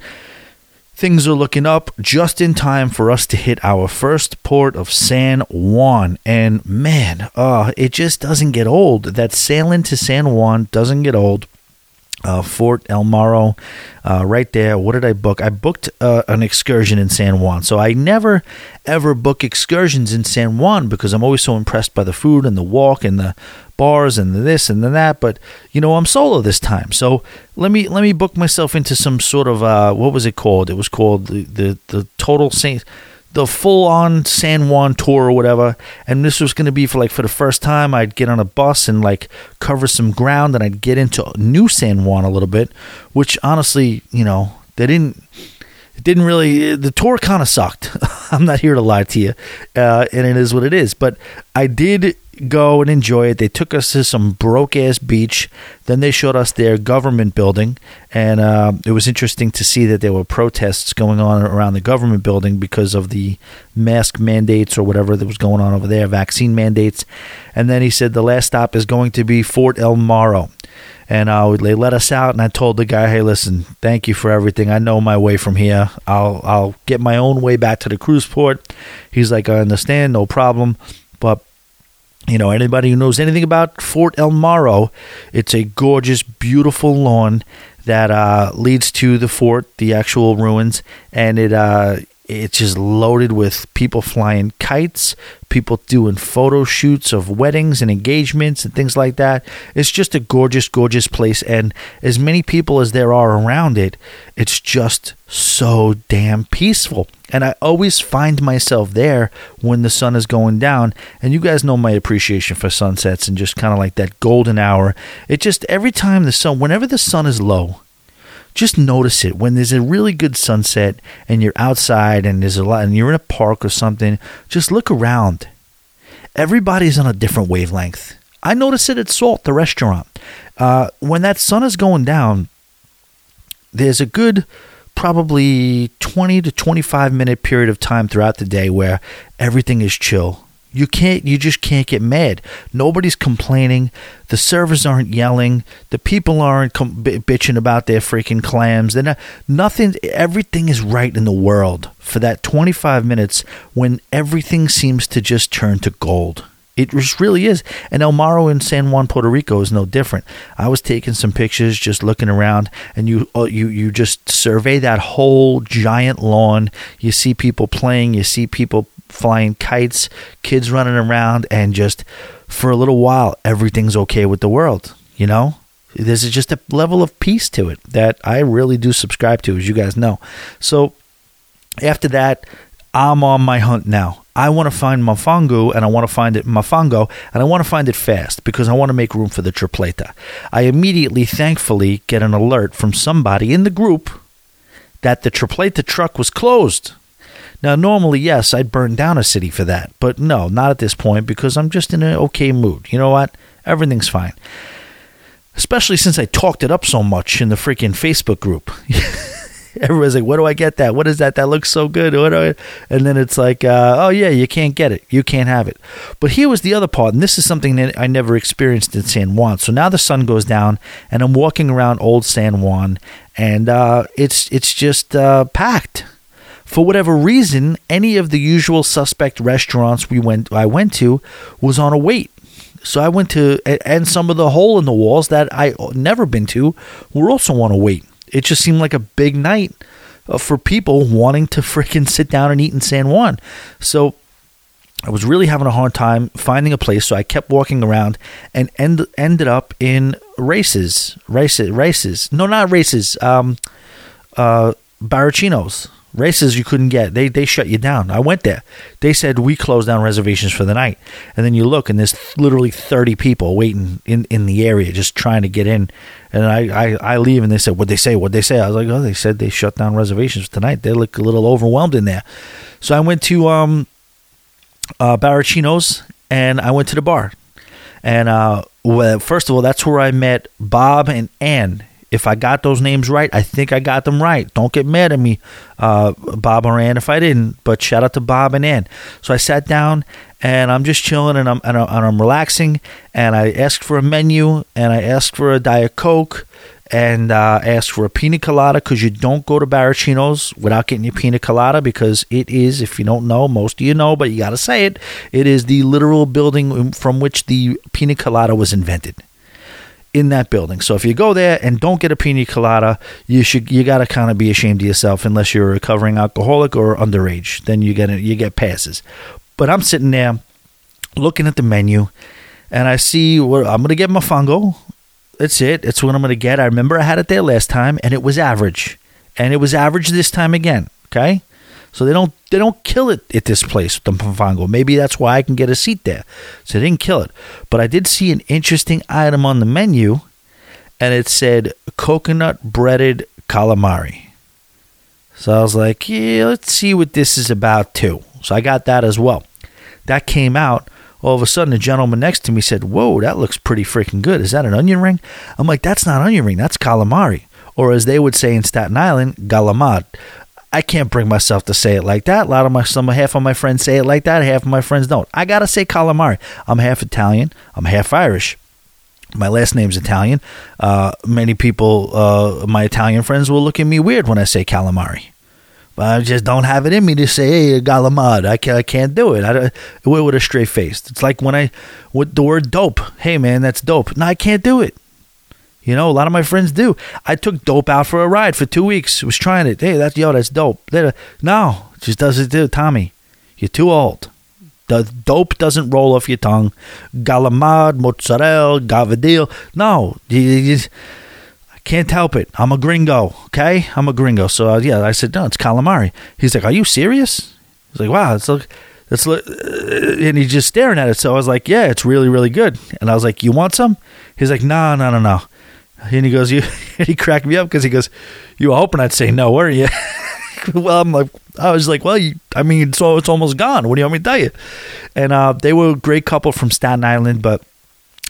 Things are looking up just in time for us to hit our first port of San Juan. And man, uh, it just doesn't get old. That sailing to San Juan doesn't get old. Uh, Fort El Morro, uh, right there. What did I book? I booked uh, an excursion in San Juan. So I never ever book excursions in San Juan because I'm always so impressed by the food and the walk and the bars and the this and the that. But you know, I'm solo this time, so let me let me book myself into some sort of uh, what was it called? It was called the the, the Total Saint the full on San Juan tour or whatever. And this was going to be for like for the first time. I'd get on a bus and like cover some ground and I'd get into New San Juan a little bit, which honestly, you know, they didn't. It didn't really. The tour kind of sucked. I'm not here to lie to you, uh, and it is what it is. But I did go and enjoy it. They took us to some broke ass beach. Then they showed us their government building, and uh, it was interesting to see that there were protests going on around the government building because of the mask mandates or whatever that was going on over there, vaccine mandates. And then he said the last stop is going to be Fort El Morro. And uh, they let us out, and I told the guy, "Hey, listen, thank you for everything. I know my way from here. I'll I'll get my own way back to the cruise port." He's like, "I understand, no problem." But you know, anybody who knows anything about Fort El Morro, it's a gorgeous, beautiful lawn that uh, leads to the fort, the actual ruins, and it uh, it's just loaded with people flying kites, people doing photo shoots of weddings and engagements and things like that. It's just a gorgeous, gorgeous place. And as many people as there are around it, it's just so damn peaceful. And I always find myself there when the sun is going down. And you guys know my appreciation for sunsets and just kind of like that golden hour. It just, every time the sun, whenever the sun is low, just notice it. When there's a really good sunset and you're outside and there's a lot and you're in a park or something just look around. Everybody's on a different wavelength. I notice it at salt the restaurant. Uh, when that sun is going down there's a good probably 20 to 25 minute period of time throughout the day where everything is chill you can't you just can't get mad. Nobody's complaining. The servers aren't yelling. The people aren't com- bitching about their freaking clams. They're not, nothing everything is right in the world for that 25 minutes when everything seems to just turn to gold. It just really is. And El Morro in San Juan, Puerto Rico is no different. I was taking some pictures, just looking around, and you uh, you you just survey that whole giant lawn. You see people playing, you see people flying kites, kids running around, and just for a little while, everything's okay with the world. You know, there's just a level of peace to it that I really do subscribe to, as you guys know. So after that, I'm on my hunt now. I want to find Mofongo and I want to find it Mofongo and I want to find it fast because I want to make room for the tripleta. I immediately, thankfully, get an alert from somebody in the group that the tripleta truck was closed. Now, normally, yes, I'd burn down a city for that, but no, not at this point because I'm just in an okay mood. You know what? Everything's fine. Especially since I talked it up so much in the freaking Facebook group. Everybody's like, "What do I get that? What is that? That looks so good." What do I? And then it's like, uh, "Oh yeah, you can't get it. You can't have it." But here was the other part, and this is something that I never experienced in San Juan. So now the sun goes down, and I'm walking around Old San Juan, and uh, it's it's just uh, packed for whatever reason, any of the usual suspect restaurants we went I went to was on a wait. So I went to and some of the hole in the walls that I never been to were also on a wait. It just seemed like a big night uh, for people wanting to freaking sit down and eat in San Juan. So I was really having a hard time finding a place, so I kept walking around and end, ended up in Raíces, Raíces, Raíces. No, not Raíces. Um, uh, Barrachina's Raíces you couldn't get. They they shut you down. I went there. They said we closed down reservations for the night. And then you look and there's literally 30 people waiting in, in the area just trying to get in. And I, I, I leave and they said, what they say? What they say? I was like, oh, they said they shut down reservations tonight. They look a little overwhelmed in there. So I went to um, uh, Barrachina's and I went to the bar. And uh, well, first of all, that's where I met Bob and Ann if I got those names right, I think I got them right. Don't get mad at me, uh, Bob or Ann, if I didn't. But shout out to Bob and Ann. So I sat down and I'm just chilling and I'm and I'm relaxing. And I asked for a menu and I asked for a diet coke and uh, asked for a pina colada because you don't go to Barrachina's without getting your pina colada because it is, if you don't know, most of you know, but you got to say it, it is the literal building from which the pina colada was invented in that building. So if you go there and don't get a pina colada, you should you got to kind of be ashamed of yourself unless you're a recovering alcoholic or underage. Then you get you get passes. But I'm sitting there looking at the menu and I see what I'm going to get mofongo. That's it. It's what I'm going to get. I remember I had it there last time and it was average. And it was average this time again, okay? So they don't they don't kill it at this place, the mofongo. Maybe that's why I can get a seat there. So they didn't kill it. But I did see an interesting item on the menu, and it said coconut breaded calamari. So I was like, yeah, let's see what this is about too. So I got that as well. That came out. All of a sudden, the gentleman next to me said, Whoa, that looks pretty freaking good. Is that an onion ring? I'm like, That's not onion ring, that's calamari. Or as they would say in Staten Island, galamad. I can't bring myself to say it like that. A lot of my some half of my friends say it like that, half of my friends don't. I gotta say calamari. I'm half Italian. I'm half Irish. My last name's Italian. Uh, many people, uh, my Italian friends, will look at me weird when I say calamari. But I just don't have it in me to say, "Hey, galamad." I can't, I can't do it. I do it with a straight face. It's like when I with the word dope. Hey, man, that's dope. No, I can't do it. You know, a lot of my friends do. I took dope out for a ride for two weeks. Was trying it. Hey, that's yo, that's dope. No, just doesn't do. Tommy, you're too old. The dope doesn't roll off your tongue. Galamad, mozzarella, gavadil. No, you, you, I can't help it. I'm a gringo. Okay, I'm a gringo. So uh, yeah, I said no, it's calamari. He's like, are you serious? He's like, wow, it's like. It's, uh, and he's just staring at it. So I was like, "Yeah, it's really, really good." And I was like, "You want some?" He's like, "No, no, no, no." And he goes, "You." He cracked me up because he goes, "You were hoping I'd say no, weren't you?" well, I'm like, I was like, "Well, you, I mean, so it's almost gone. What do you want me to tell you?" And uh, they were a great couple from Staten Island, but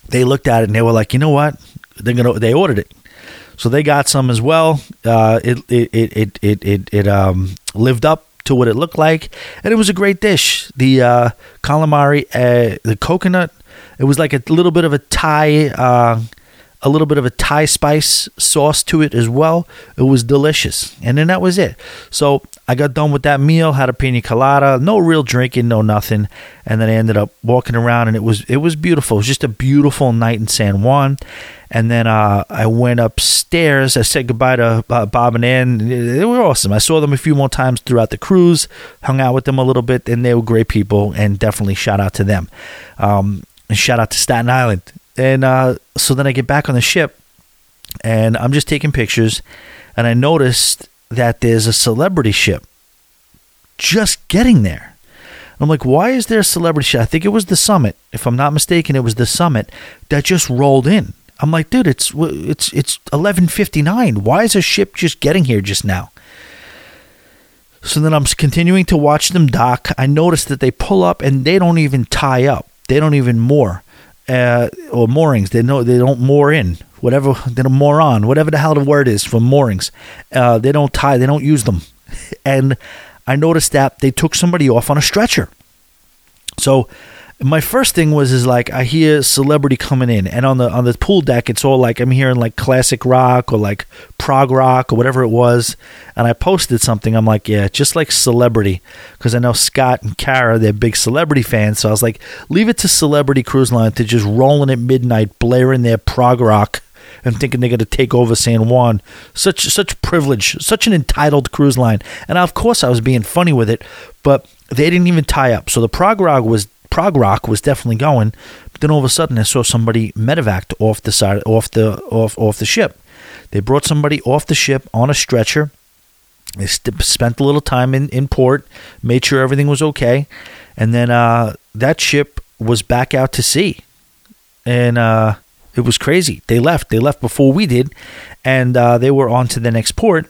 they looked at it and they were like, "You know what? They're gonna." They ordered it, so they got some as well. Uh, it, it it it it it it um lived up to what it looked like, and it was a great dish. The uh, calamari, uh, the coconut. It was like a little bit of a Thai. Uh, a little bit of a Thai spice sauce to it as well. It was delicious. And then that was it. So I got done with that meal, had a pina colada, no real drinking, no nothing. And then I ended up walking around and it was it was beautiful. It was just a beautiful night in San Juan. And then uh, I went upstairs. I said goodbye to uh, Bob and Ann. They were awesome. I saw them a few more times throughout the cruise, hung out with them a little bit, and they were great people. And definitely shout out to them. Um, and shout out to Staten Island. And uh, so then I get back on the ship and I'm just taking pictures and I noticed that there's a celebrity ship just getting there. I'm like, why is there a celebrity ship? I think it was the summit. If I'm not mistaken, it was the summit that just rolled in. I'm like, dude, it's it's it's 11:59. Why is a ship just getting here just now? So then I'm continuing to watch them dock. I notice that they pull up and they don't even tie up. They don't even moor uh, or moorings. They know they don't moor in whatever they don't moor on whatever the hell the word is for moorings. Uh, they don't tie. They don't use them. And I noticed that they took somebody off on a stretcher. So my first thing was is like I hear celebrity coming in, and on the on the pool deck, it's all like I'm hearing like classic rock or like prog rock or whatever it was. And I posted something. I'm like, yeah, just like celebrity, because I know Scott and Kara, they're big celebrity fans. So I was like, leave it to Celebrity Cruise Line to just rolling at midnight, blaring their prog rock. And thinking they're going to take over San Juan, such such privilege, such an entitled cruise line, and of course I was being funny with it, but they didn't even tie up. So the prog rock was prog rock was definitely going. But then all of a sudden, I saw somebody medevaced off the side, off the off off the ship. They brought somebody off the ship on a stretcher. They st- spent a little time in, in port, made sure everything was okay, and then uh, that ship was back out to sea, and uh, it was crazy. They left. They left before we did, and uh, they were on to the next port.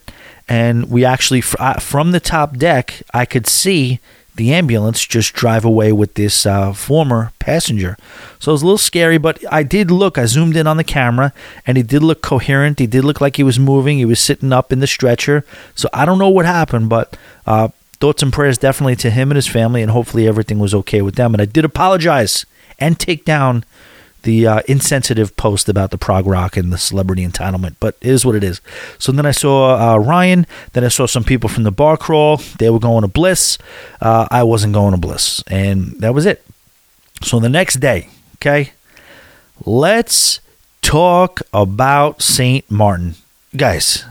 And we actually, from the top deck, I could see the ambulance just drive away with this uh, former passenger. So it was a little scary, but I did look. I zoomed in on the camera, and he did look coherent. He did look like he was moving. He was sitting up in the stretcher. So I don't know what happened, but uh, thoughts and prayers definitely to him and his family, and hopefully everything was okay with them. And I did apologize and take down the uh, insensitive post about the prog rock and the celebrity entitlement, but it is what it is. So then I saw uh, Ryan. Then I saw some people from the bar crawl. They were going to Bliss. Uh, I wasn't going to Bliss, and that was it. So the next day, okay, let's talk about St. Martin. Guys,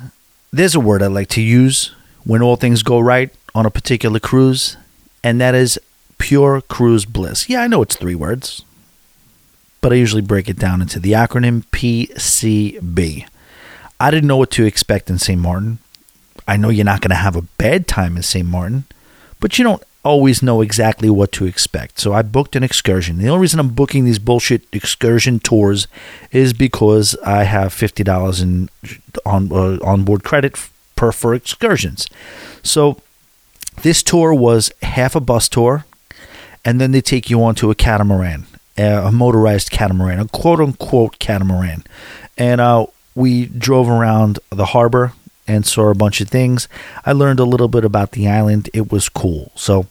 there's a word I like to use when all things go right on a particular cruise, and that is pure cruise bliss. Yeah, I know it's three words, but I usually break it down into the acronym PCB. I didn't know what to expect in St. Martin. I know you're not going to have a bad time in St. Martin, but you don't always know exactly what to expect. So I booked an excursion. The only reason I'm booking these bullshit excursion tours is because I have fifty dollars in on uh, onboard credit per for excursions. So this tour was half a bus tour, and then they take you onto a catamaran, a motorized catamaran, a quote unquote catamaran, and uh, we drove around the harbor and saw a bunch of things. I learned a little bit about the island. It was cool. So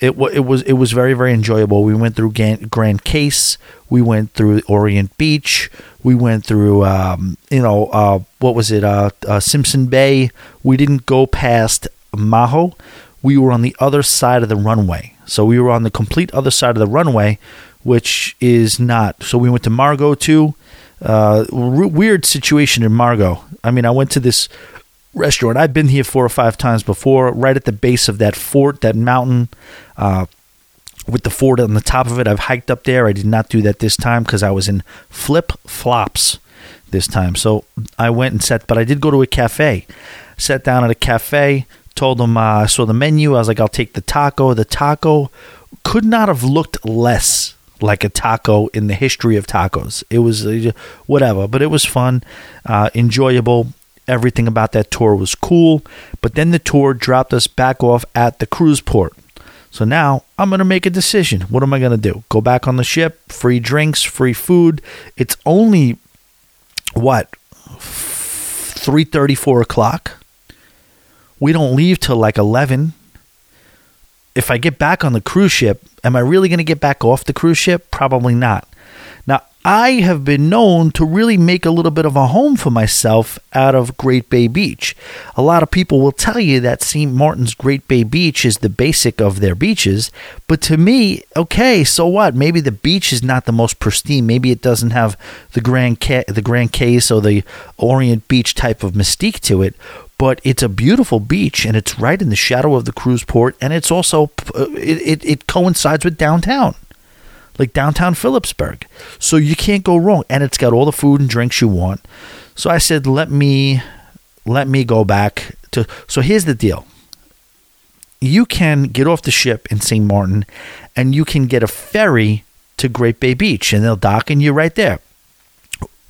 it it was it was very very enjoyable. We went through Grand Case, we went through Orient Beach, we went through um, you know uh, what was it uh, uh, Simpson Bay. We didn't go past Maho. We were on the other side of the runway, so we were on the complete other side of the runway, which is not. So we went to Marigot too. Uh, weird situation in Marigot. I mean, I went to this restaurant. I've been here four or five times before, right at the base of that fort, that mountain, uh, with the fort on the top of it. I've hiked up there. I did not do that this time because I was in flip flops this time. So I went and sat, but I did go to a cafe. Sat down at a cafe, told them uh, I saw the menu. I was like, I'll take the taco. The taco could not have looked less like a taco in the history of tacos. It was uh, whatever, but it was fun, uh, enjoyable. Everything about that tour was cool, but then the tour dropped us back off at the cruise port. So now I'm going to make a decision. What am I going to do? Go back on the ship, free drinks, free food. It's only what 3:30 4 o'clock. We don't leave till like 11. If I get back on the cruise ship, am I really going to get back off the cruise ship? Probably not. Now, I have been known to really make a little bit of a home for myself out of Great Bay Beach. A lot of people will tell you that St. Martin's Great Bay Beach is the basic of their beaches, but to me, okay, so what? Maybe the beach is not the most pristine. Maybe it doesn't have the Grand Ca- the Grand Case or the Orient Beach type of mystique to it, but it's a beautiful beach and it's right in the shadow of the cruise port and it's also uh, it, it, it coincides with downtown like downtown Philipsburg. So you can't go wrong. And it's got all the food and drinks you want. So I said, let me let me go back to so here's the deal. You can get off the ship in St. Martin and you can get a ferry to Great Bay Beach and they'll dock and you're right there.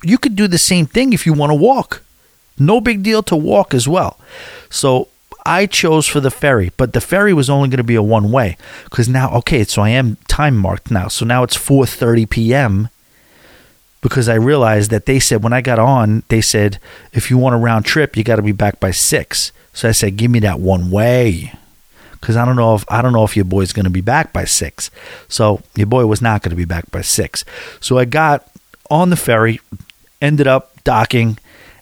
You could do the same thing if you want to walk. No big deal to walk as well. So I chose for the ferry, but the ferry was only going to be a one way because now, okay, so I am time marked now. So now it's 4:30 p.m. because I realized that they said when I got on, they said if you want a round trip, you got to be back by six. So I said, give me that one way because I don't know if I don't know if your boy's going to be back by six. So your boy was not going to be back by six. So I got on the ferry, ended up docking,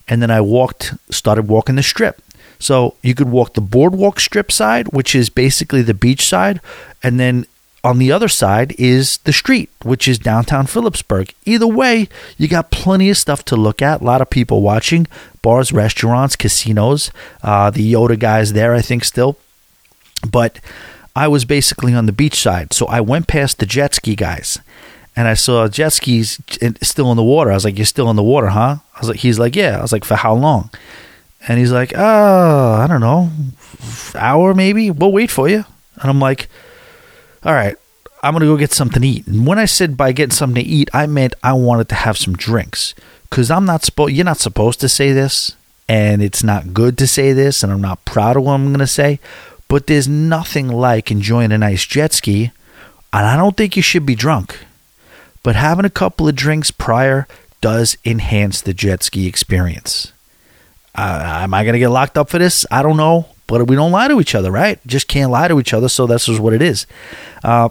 and then I walked, started walking the strip. So you could walk the boardwalk strip side, which is basically the beach side, and then on the other side is the street, which is downtown Philipsburg. Either way, you got plenty of stuff to look at. A lot of people watching bars, restaurants, casinos. Uh, the Yoda guys there, I think, still. But I was basically on the beach side, so I went past the jet ski guys, and I saw jet skis still in the water. I was like, "You're still in the water, huh?" I was like, "He's like, yeah." I was like, "For how long?" And he's like, oh, I don't know, hour maybe. We'll wait for you. And I'm like, all right, I'm gonna go get something to eat. And when I said by getting something to eat, I meant I wanted to have some drinks because I'm not supposed. You're not supposed to say this, and it's not good to say this, and I'm not proud of what I'm gonna say. But there's nothing like enjoying a nice jet ski, and I don't think you should be drunk. But having a couple of drinks prior does enhance the jet ski experience. Uh, am I going to get locked up for this? I don't know. But we don't lie to each other, right? Just can't lie to each other. So that's just what it is. Uh,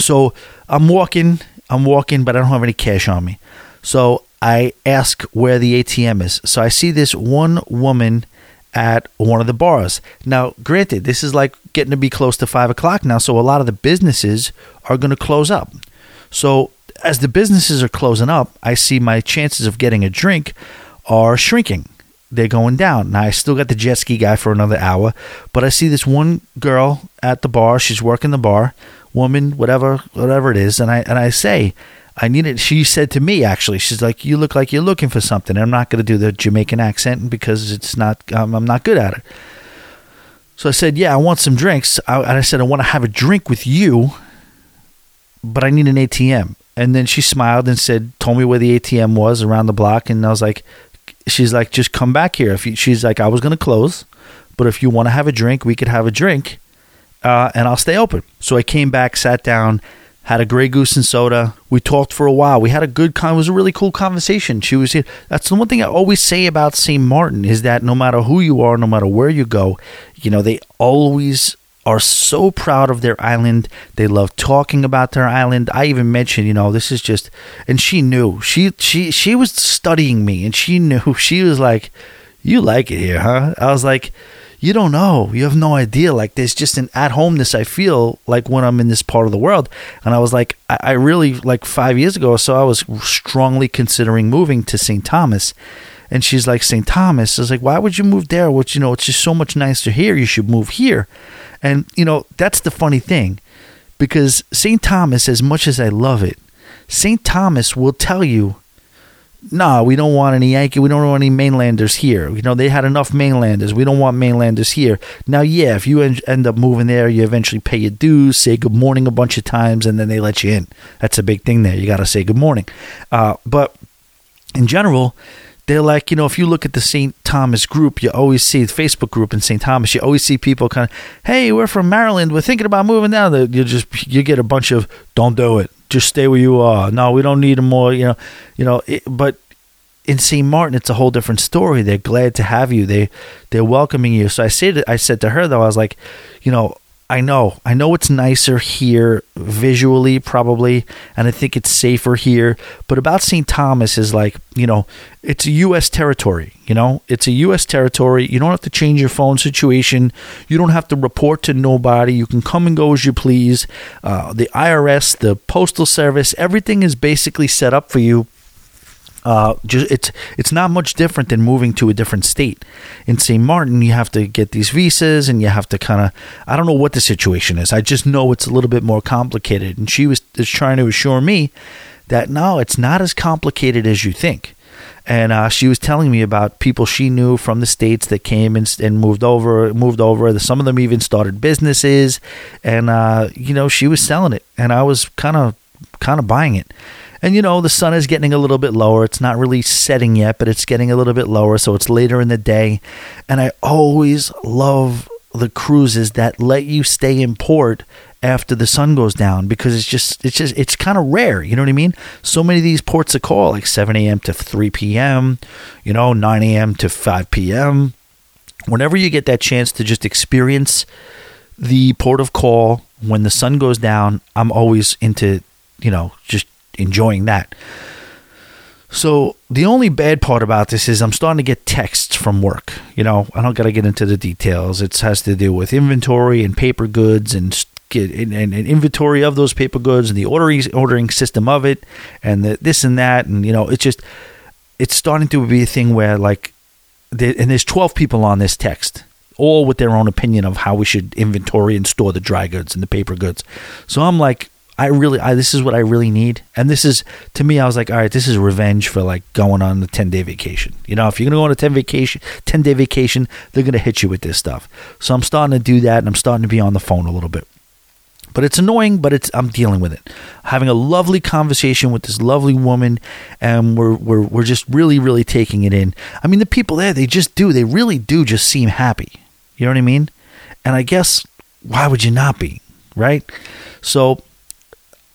so I'm walking, I'm walking, but I don't have any cash on me. So I ask where the ATM is. So I see this one woman at one of the bars. Now, granted, this is like getting to be close to five o'clock now, so a lot of the businesses are going to close up. So as the businesses are closing up, I see my chances of getting a drink are shrinking. They're going down. Now I still got the jet ski guy for another hour, but I see this one girl at the bar. She's working the bar, woman, whatever, whatever it is, and I and I say, I need it. She said to me, actually, she's like, "You look like you're looking for something." I'm not going to do the Jamaican accent because it's not. Um, I'm not good at it. So I said, "Yeah, I want some drinks." I, and I said, "I want to have a drink with you, but I need an ATM." And then she smiled and said, told me where the ATM was around the block, and I was like, "She's like, just come back here." If you, she's like, "I was going to close, but if you want to have a drink, we could have a drink, uh, and I'll stay open." So I came back, sat down had a Grey Goose and soda. We talked for a while. We had a good con. It was a really cool conversation. She was here. That's the one thing I always say about St. Martin is that no matter who you are, no matter where you go, you know they always are so proud of their island. They love talking about their island. I even mentioned, you know, this is just, and she knew. She she she was studying me, and she knew. She was like, "You like it here, huh?" I was like you don't know. You have no idea. Like there's just an at homeness I feel like when I'm in this part of the world. And I was like, I, I really like five years ago so, I was strongly considering moving to St. Thomas. And she's like, St. Thomas. I was like, why would you move there? Which, you know, it's just so much nicer here. You should move here. And, you know, that's the funny thing because St. Thomas, as much as I love it, St. Thomas will tell you nah, we don't want any Yankee. We don't want any mainlanders here. You know, they had enough mainlanders. We don't want mainlanders here. Now, yeah, if you end up moving there, you eventually pay your dues, say good morning a bunch of times, and then they let you in. That's a big thing there. You got to say good morning. Uh, but in general, they're like, you know, if you look at the St. Thomas group, you always see the Facebook group in St. Thomas, you always see people kind of, hey, we're from Maryland. We're thinking about moving down. You just, you get a bunch of, don't do it just stay where you are. No, we don't need more. You know, you know. It, but in St. Martin, it's a whole different story. They're glad to have you. They they're welcoming you. So I said I said to her though, I was like, you know, I know, I know it's nicer here visually, probably, and I think it's safer here. But about St. Thomas is like, you know, it's a U.S. territory. You know, it's a U.S. territory. You don't have to change your phone situation. You don't have to report to nobody. You can come and go as you please. Uh, the IRS, the Postal Service, everything is basically set up for you uh, just it's it's not much different than moving to a different state. In St. Martin, you have to get these visas, and you have to kind of I don't know what the situation is. I just know it's a little bit more complicated. And she was is trying to assure me that no, it's not as complicated as you think. And uh, she was telling me about people she knew from the states that came and, and moved over, moved over. Some of them even started businesses, and uh, you know she was selling it, and I was kind of kind of buying it. And you know, the sun is getting a little bit lower. It's not really setting yet, but it's getting a little bit lower, so it's later in the day. And I always love the cruises that let you stay in port after the sun goes down because it's just it's just it's kind of rare you know what i mean so many of these ports of call like 7 a.m to 3 p.m you know 9 a.m to 5 p.m whenever you get that chance to just experience the port of call when the sun goes down i'm always into you know just enjoying that. So the only bad part about this is I'm starting to get texts from work. You know, I don't got to get into the details. It has to do with inventory and paper goods and and, and, inventory of those paper goods and the ordering ordering system of it and the, this and that and you know it's just it's starting to be a thing where like and there's 12 people on this text all with their own opinion of how we should inventory and store the dry goods and the paper goods. So I'm like I really, I, this is what I really need. And this is, to me, I was like, all right, this is revenge for like going on a 10 day vacation. You know, if you're going to go on a 10 vacation, 10 day vacation, they're going to hit you with this stuff. So I'm starting to do that and I'm starting to be on the phone a little bit. But it's annoying, but it's I'm dealing with it. Having a lovely conversation with this lovely woman, and we're we're we're just really really taking it in. I mean, the people there, they just do, they really do just seem happy. You know what I mean? And I guess why would you not be, right? So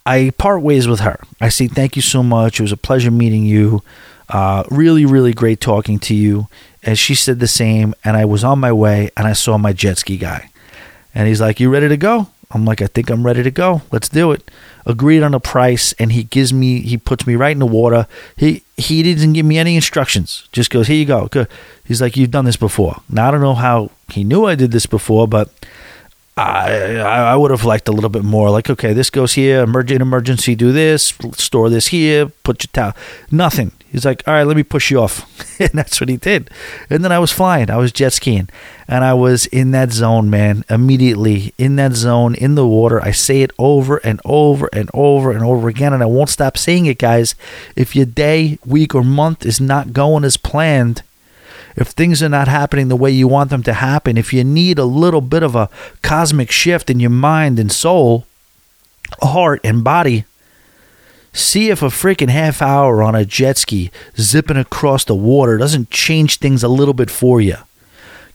I part ways with her. I say thank you so much. It was a pleasure meeting you. Uh, really, really great talking to you. And she said the same. And I was on my way and I saw my jet ski guy. And he's like, You ready to go? I'm like, I think I'm ready to go. Let's do it. Agreed on a price, and he gives me, he puts me right in the water. He he didn't give me any instructions. Just goes, here you go. He's like, you've done this before. Now I don't know how he knew I did this before, but I I would have liked a little bit more. Like, okay, this goes here. Emergent emergency, do this. Store this here. Put your towel. Nothing. He's like, all right, let me push you off, and that's what he did. And then I was flying. I was jet skiing, and I was in that zone, man. Immediately in that zone, in the water. I say it over and over and over and over again, and I won't stop saying it, guys. If your day, week, or month is not going as planned if things are not happening the way you want them to happen, if you need a little bit of a cosmic shift in your mind and soul, heart and body, see if a freaking half hour on a jet ski zipping across the water doesn't change things a little bit for you.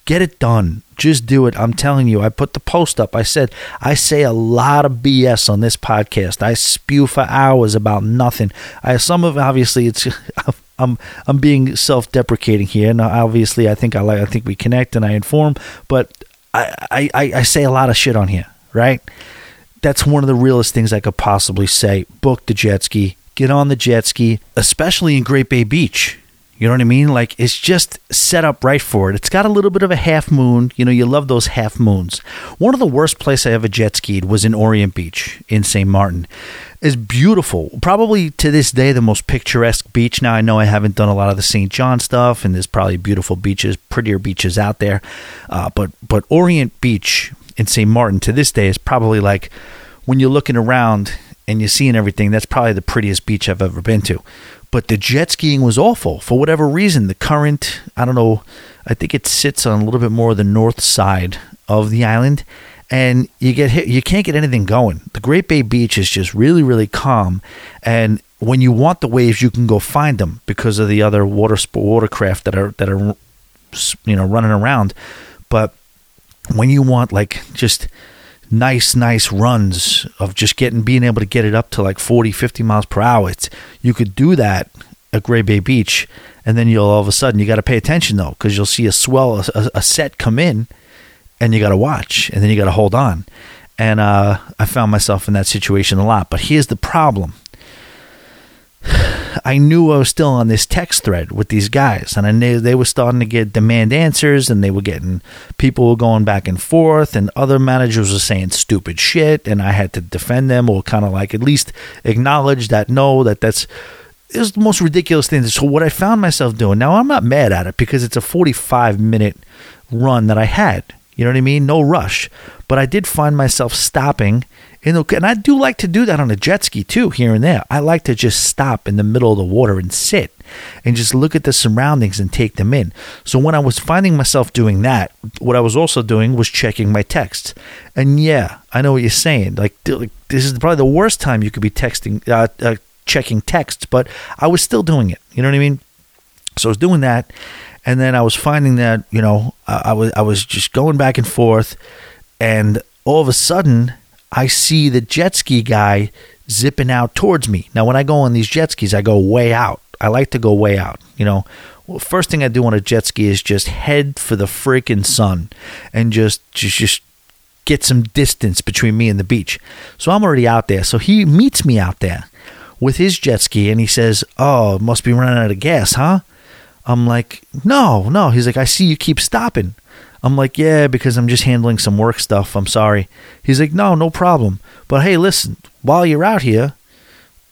Get it done. Just do it. I'm telling you. I put the post up. I said, I say a lot of BS on this podcast. I spew for hours about nothing. I some of obviously it's I'm I'm being self-deprecating here, and obviously I think I like I think we connect and I inform, but I, I I say a lot of shit on here, right? That's one of the realest things I could possibly say. Book the jet ski, get on the jet ski, especially in Great Bay Beach. You know what I mean? Like it's just set up right for it. It's got a little bit of a half moon. You know, you love those half moons. One of the worst places I ever jet skied was in Orient Beach in St. Martin. It's beautiful. Probably to this day the most picturesque beach. Now I know I haven't done a lot of the St. John stuff, and there's probably beautiful beaches, prettier beaches out there. Uh, but but Orient Beach in St. Martin to this day is probably like when you're looking around and you're seeing everything. That's probably the prettiest beach I've ever been to but the jet skiing was awful for whatever reason. The current, I don't know, I think it sits on a little bit more of the north side of the island, and you get hit, you can't get anything going. The Great Bay Beach is just really, really calm, and when you want the waves, you can go find them because of the other water watercraft that are that are you know running around. But when you want like just nice, nice runs of just getting, being able to get it up to like 40, 50 miles per hour. It's, you could do that at Great Bay Beach, and then you'll all of a sudden, you got to pay attention though, because you'll see a swell, a, a set come in, and you got to watch, and then you got to hold on. And uh, I found myself in that situation a lot. But here's the problem I knew I was still on this text thread with these guys, and I knew they were starting to get demand answers, and they were getting people were going back and forth, and other managers were saying stupid shit, and I had to defend them or kind of like at least acknowledge that no, that that's is the most ridiculous thing. So what I found myself doing now, I'm not mad at it because it's a 45 minute run that I had. You know what I mean? No rush, but I did find myself stopping and I do like to do that on a jet ski too, here and there. I like to just stop in the middle of the water and sit and just look at the surroundings and take them in. So when I was finding myself doing that, what I was also doing was checking my texts. And yeah, I know what you're saying. Like, this is probably the worst time you could be texting, uh, uh, checking texts, but I was still doing it. You know what I mean? So I was doing that, and then I was finding that you know I, I was I was just going back and forth, and all of a sudden I see the jet ski guy zipping out towards me. Now, when I go on these jet skis, I go way out. I like to go way out. You know, well, first thing I do on a jet ski is just head for the freaking sun and just just just get some distance between me and the beach. So I'm already out there. So he meets me out there with his jet ski and he says, "Oh, must be running out of gas, huh?" I'm like, "No, no." He's like, "I see you keep stopping." I'm like, yeah, because I'm just handling some work stuff. I'm sorry. He's like, no, no problem. But hey, listen, while you're out here,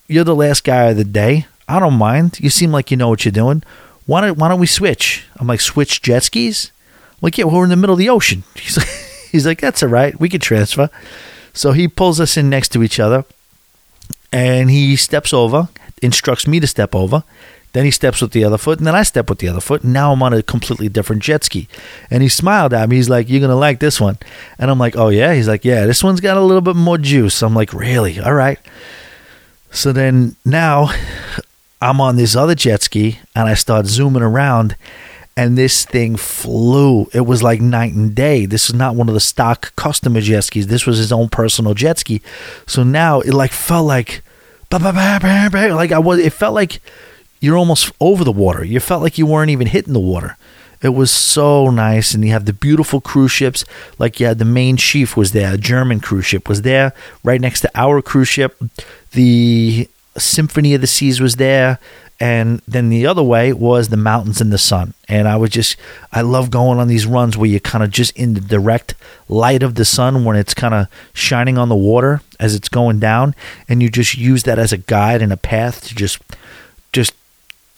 you're the last guy of the day. I don't mind. You seem like you know what you're doing. Why don't, why don't we switch? I'm like, switch jet skis? I'm like, yeah, well, we're in the middle of the ocean. He's like, he's like, that's all right. We can transfer. So he pulls us in next to each other and he steps over, instructs me to step over. Then he steps with the other foot, and then I step with the other foot, and now I'm on a completely different jet ski. And he smiled at me. He's like, You're going to like this one. And I'm like, Oh, yeah? He's like, Yeah, this one's got a little bit more juice. I'm like, Really? All right. So then now I'm on this other jet ski, and I start zooming around, and this thing flew. It was like night and day. This is not one of the stock customer jet skis. This was his own personal jet ski. So now it like felt like, like I was. It felt like you're almost over the water. You felt like you weren't even hitting the water. It was so nice, and you have the beautiful cruise ships. Like you had the Mein Schiff was there, a German cruise ship was there, right next to our cruise ship. The Symphony of the Seas was there. And then the other way was the mountains and the sun. And I was just, I love going on these runs where you're kind of just in the direct light of the sun when it's kind of shining on the water as it's going down. And you just use that as a guide and a path to just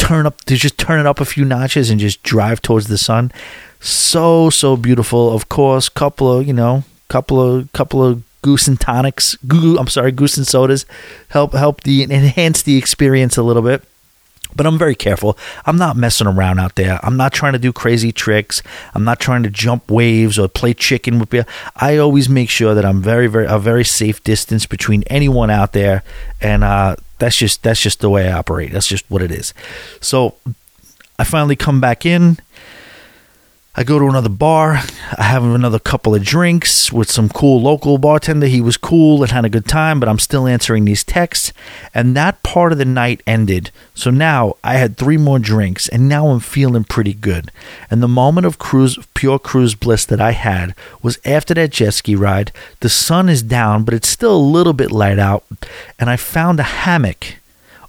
turn up, to just turn it up a few notches and just drive towards the sun. So, so beautiful. Of course, couple of, you know, couple of, couple of goose and tonics, goo, I'm sorry, goose and sodas help, help the, enhance the experience a little bit but I'm very careful. I'm not messing around out there. I'm not trying to do crazy tricks. I'm not trying to jump waves or play chicken with you. I always make sure that I'm very, very a very safe distance between anyone out there, and uh, that's just that's just the way I operate. That's just what it is. So I finally come back in. I go to another bar. I have another couple of drinks with some cool local bartender. He was cool and had a good time, but I'm still answering these texts. And that part of the night ended. So now I had three more drinks, and now I'm feeling pretty good. And the moment of cruise, pure cruise bliss that I had was after that jet ski ride. The sun is down, but it's still a little bit light out. And I found a hammock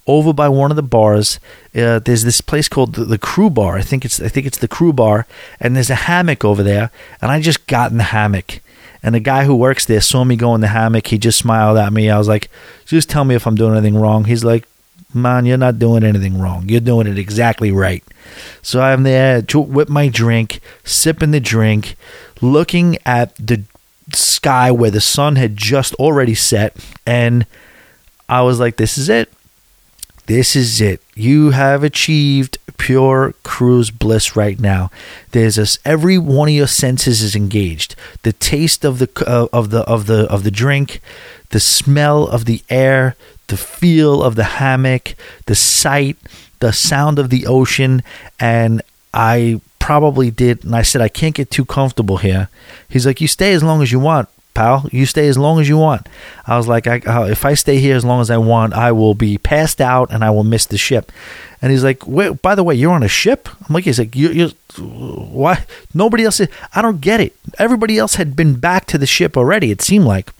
over by one of the bars. Uh, there's this place called the, the, Crew Bar. I think it's I think it's the Crew Bar, and there's a hammock over there. And I just got in the hammock, and the guy who works there saw me go in the hammock. He just smiled at me. I was like, "Just tell me if I'm doing anything wrong." He's like, "Man, you're not doing anything wrong. You're doing it exactly right." So I'm there with my drink, sipping the drink, looking at the sky where the sun had just already set, and I was like, "This is it." This is it. You have achieved pure cruise bliss right now. There's a, every one of your senses is engaged. The taste of the uh, of the of the of the drink, the smell of the air, the feel of the hammock, the sight, the sound of the ocean, and I probably did. And I said I can't get too comfortable here. He's like, you stay as long as you want pal. You stay as long as you want. I was like, I, uh, if I stay here as long as I want, I will be passed out and I will miss the ship. And he's like, wait, by the way, you're on a ship? I'm like, he's like, you, you, why? Nobody else, I don't get it. Everybody else had been back to the ship already, it seemed like.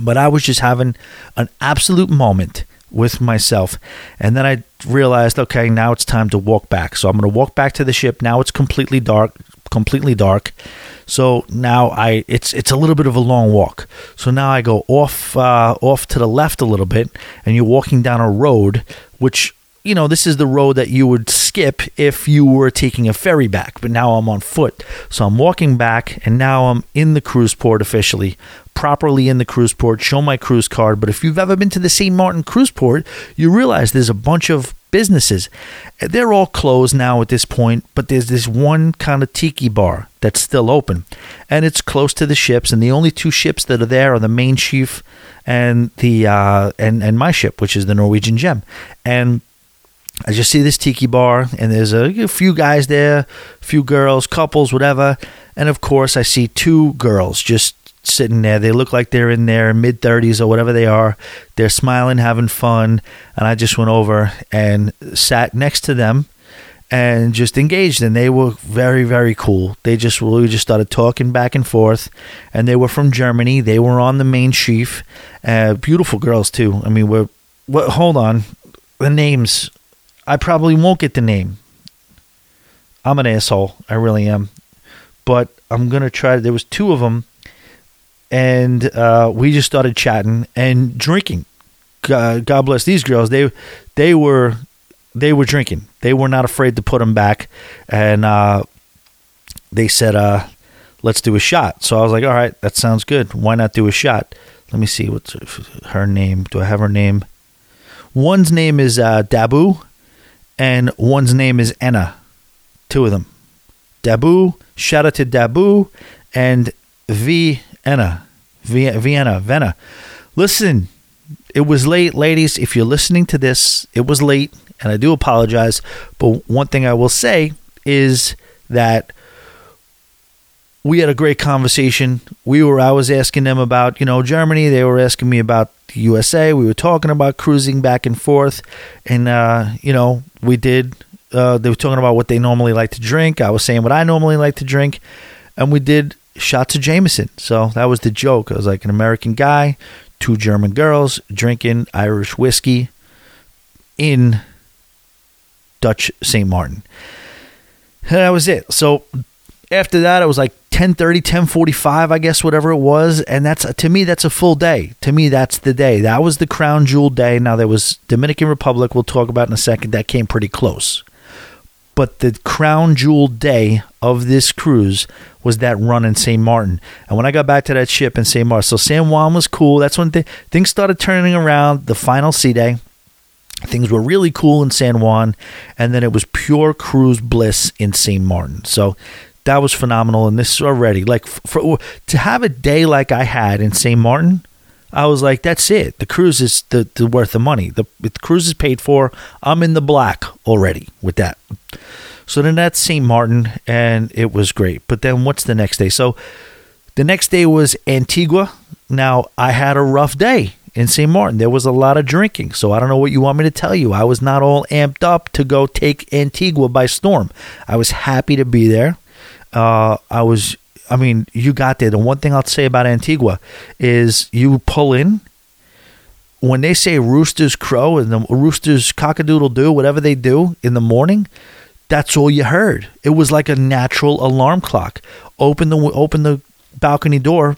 But I was just having an absolute moment with myself. And then I realized, okay, now it's time to walk back. So I'm going to walk back to the ship. Now it's completely dark, completely dark. So now I it's it's a little bit of a long walk. So now I go off uh, off to the left a little bit, and you're walking down a road, which you know this is the road that you would skip if you were taking a ferry back. But now I'm on foot, so I'm walking back, and now I'm in the cruise port officially, properly in the cruise port. Show my cruise card. But if you've ever been to the St. Martin cruise port, you realize there's a bunch of businesses. They're all closed now at this point, but there's this one kind of tiki bar that's still open, and it's close to the ships. And the only two ships that are there are the Mein Schiff and the uh, and and my ship, which is the Norwegian Gem. And I just see this tiki bar, and there's a, a few guys there, a few girls, couples, whatever. And of course, I see two girls just sitting there. They look like they're in their mid 30s or whatever they are. They're smiling, having fun. And I just went over and sat next to them and just engaged. And they were very, very cool. They just really just started talking back and forth. And they were from Germany. They were on the Mein Schiff. Uh, beautiful girls, too. I mean, we're, well, hold on. The names, I probably won't get the name. I'm an asshole. I really am. But I'm going to try. There was two of them and uh, we just started chatting and drinking. God, God bless these girls. They they were they were drinking. They were not afraid to put them back, and uh, they said, uh, "Let's do a shot." So I was like, "All right, that sounds good. Why not do a shot?" Let me see what's her name. Do I have her name? One's name is uh, Dabu, and one's name is Anna. Two of them. Dabu. Shout out to Dabu and V Vienna, Vienna, Vienna. Listen, it was late, ladies. If you're listening to this, it was late, and I do apologize. But one thing I will say is that we had a great conversation. We were I was asking them about, you know, Germany, they were asking me about the USA. We were talking about cruising back and forth and uh, you know, we did uh, they were talking about what they normally like to drink. I was saying what I normally like to drink and we did shots of Jameson. So that was the joke. I was like an American guy, two German girls drinking Irish whiskey. in Dutch St. Martin. And that was it. So after that, it was like 10:30, 10:45, I guess, whatever it was, and that's to me that's a full day. To me, that's the day. That was the crown jewel day. Now there was Dominican Republic. We'll talk about in a second. That came pretty close, but the crown jewel day of this cruise was that run in St. Martin. And when I got back to that ship in St. Martin, so San Juan was cool. That's when th- things started turning around. The final sea day. Things were really cool in San Juan, and then it was pure cruise bliss in St. Martin. So that was phenomenal. And this already, like, for, to have a day like I had in St. Martin, I was like, that's it. The cruise is the, the worth the money. The, the cruise is paid for. I'm in the black already with that. So then that's St. Martin, and it was great. But then what's the next day? So the next day was Antigua. Now, I had a rough day in St. Martin. There was a lot of drinking. So I don't know what you want me to tell you. I was not all amped up to go take Antigua by storm. I was happy to be there. Uh, I was, I mean, you got there. The one thing I'll say about Antigua is you pull in. When they say roosters crow and the roosters cockadoodle do, whatever they do in the morning, that's all you heard. It was like a natural alarm clock. Open the open the balcony door,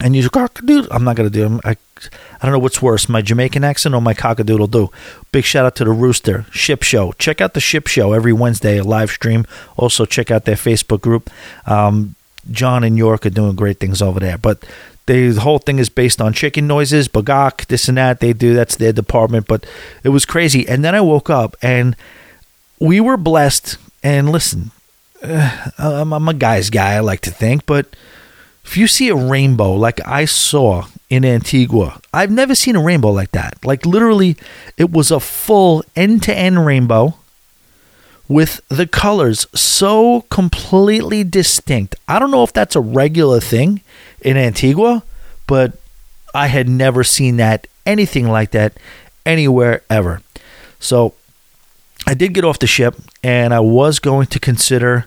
and you cockadoodle. I'm not gonna do. I I don't know what's worse, my Jamaican accent or my cockadoodle do. Big shout out to the Rooster Ship Show. Check out the Ship Show every Wednesday, a live stream. Also check out their Facebook group. Um, John and York are doing great things over there. But they, the whole thing is based on chicken noises, bagak, this and that. They do that's their department. But it was crazy. And then I woke up and we were blessed. And listen, uh, I'm, I'm a guy's guy. I like to think, but if you see a rainbow like I saw in Antigua, I've never seen a rainbow like that. Like literally, it was a full end to end rainbow with the colors so completely distinct. I don't know if that's a regular thing in Antigua, but I had never seen that, anything like that, anywhere ever. So I did get off the ship and I was going to consider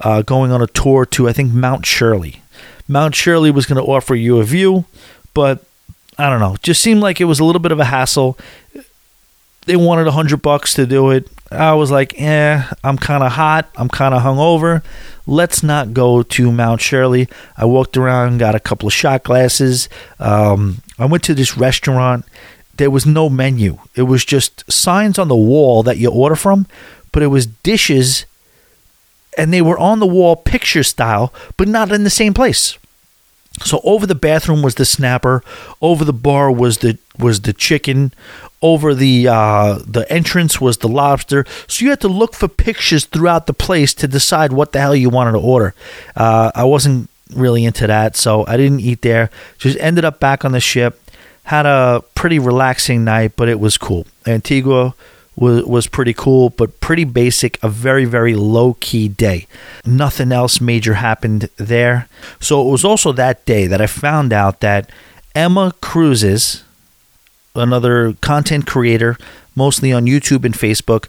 uh, going on a tour to, I think, Mount Shirley. Mount Shirley was going to offer you a view, but I don't know. Just seemed like it was a little bit of a hassle. They wanted a hundred bucks to do it. I was like, eh, I'm kind of hot. I'm kind of hungover. Let's not go to Mount Shirley. I walked around, got a couple of shot glasses. Um, I went to this restaurant. There was no menu. It was just signs on the wall that you order from, but it was dishes and they were on the wall picture style, but not in the same place. So over the bathroom was the snapper, over the bar was the was the chicken, over the uh, the entrance was the lobster. So you had to look for pictures throughout the place to decide what the hell you wanted to order. Uh, I wasn't really into that, so I didn't eat there. Just ended up back on the ship. Had a pretty relaxing night, but it was cool. Antigua was was pretty cool, but pretty basic. A very very low key day. Nothing else major happened there. So it was also that day that I found out that Emma Cruises, another content creator, mostly on YouTube and Facebook,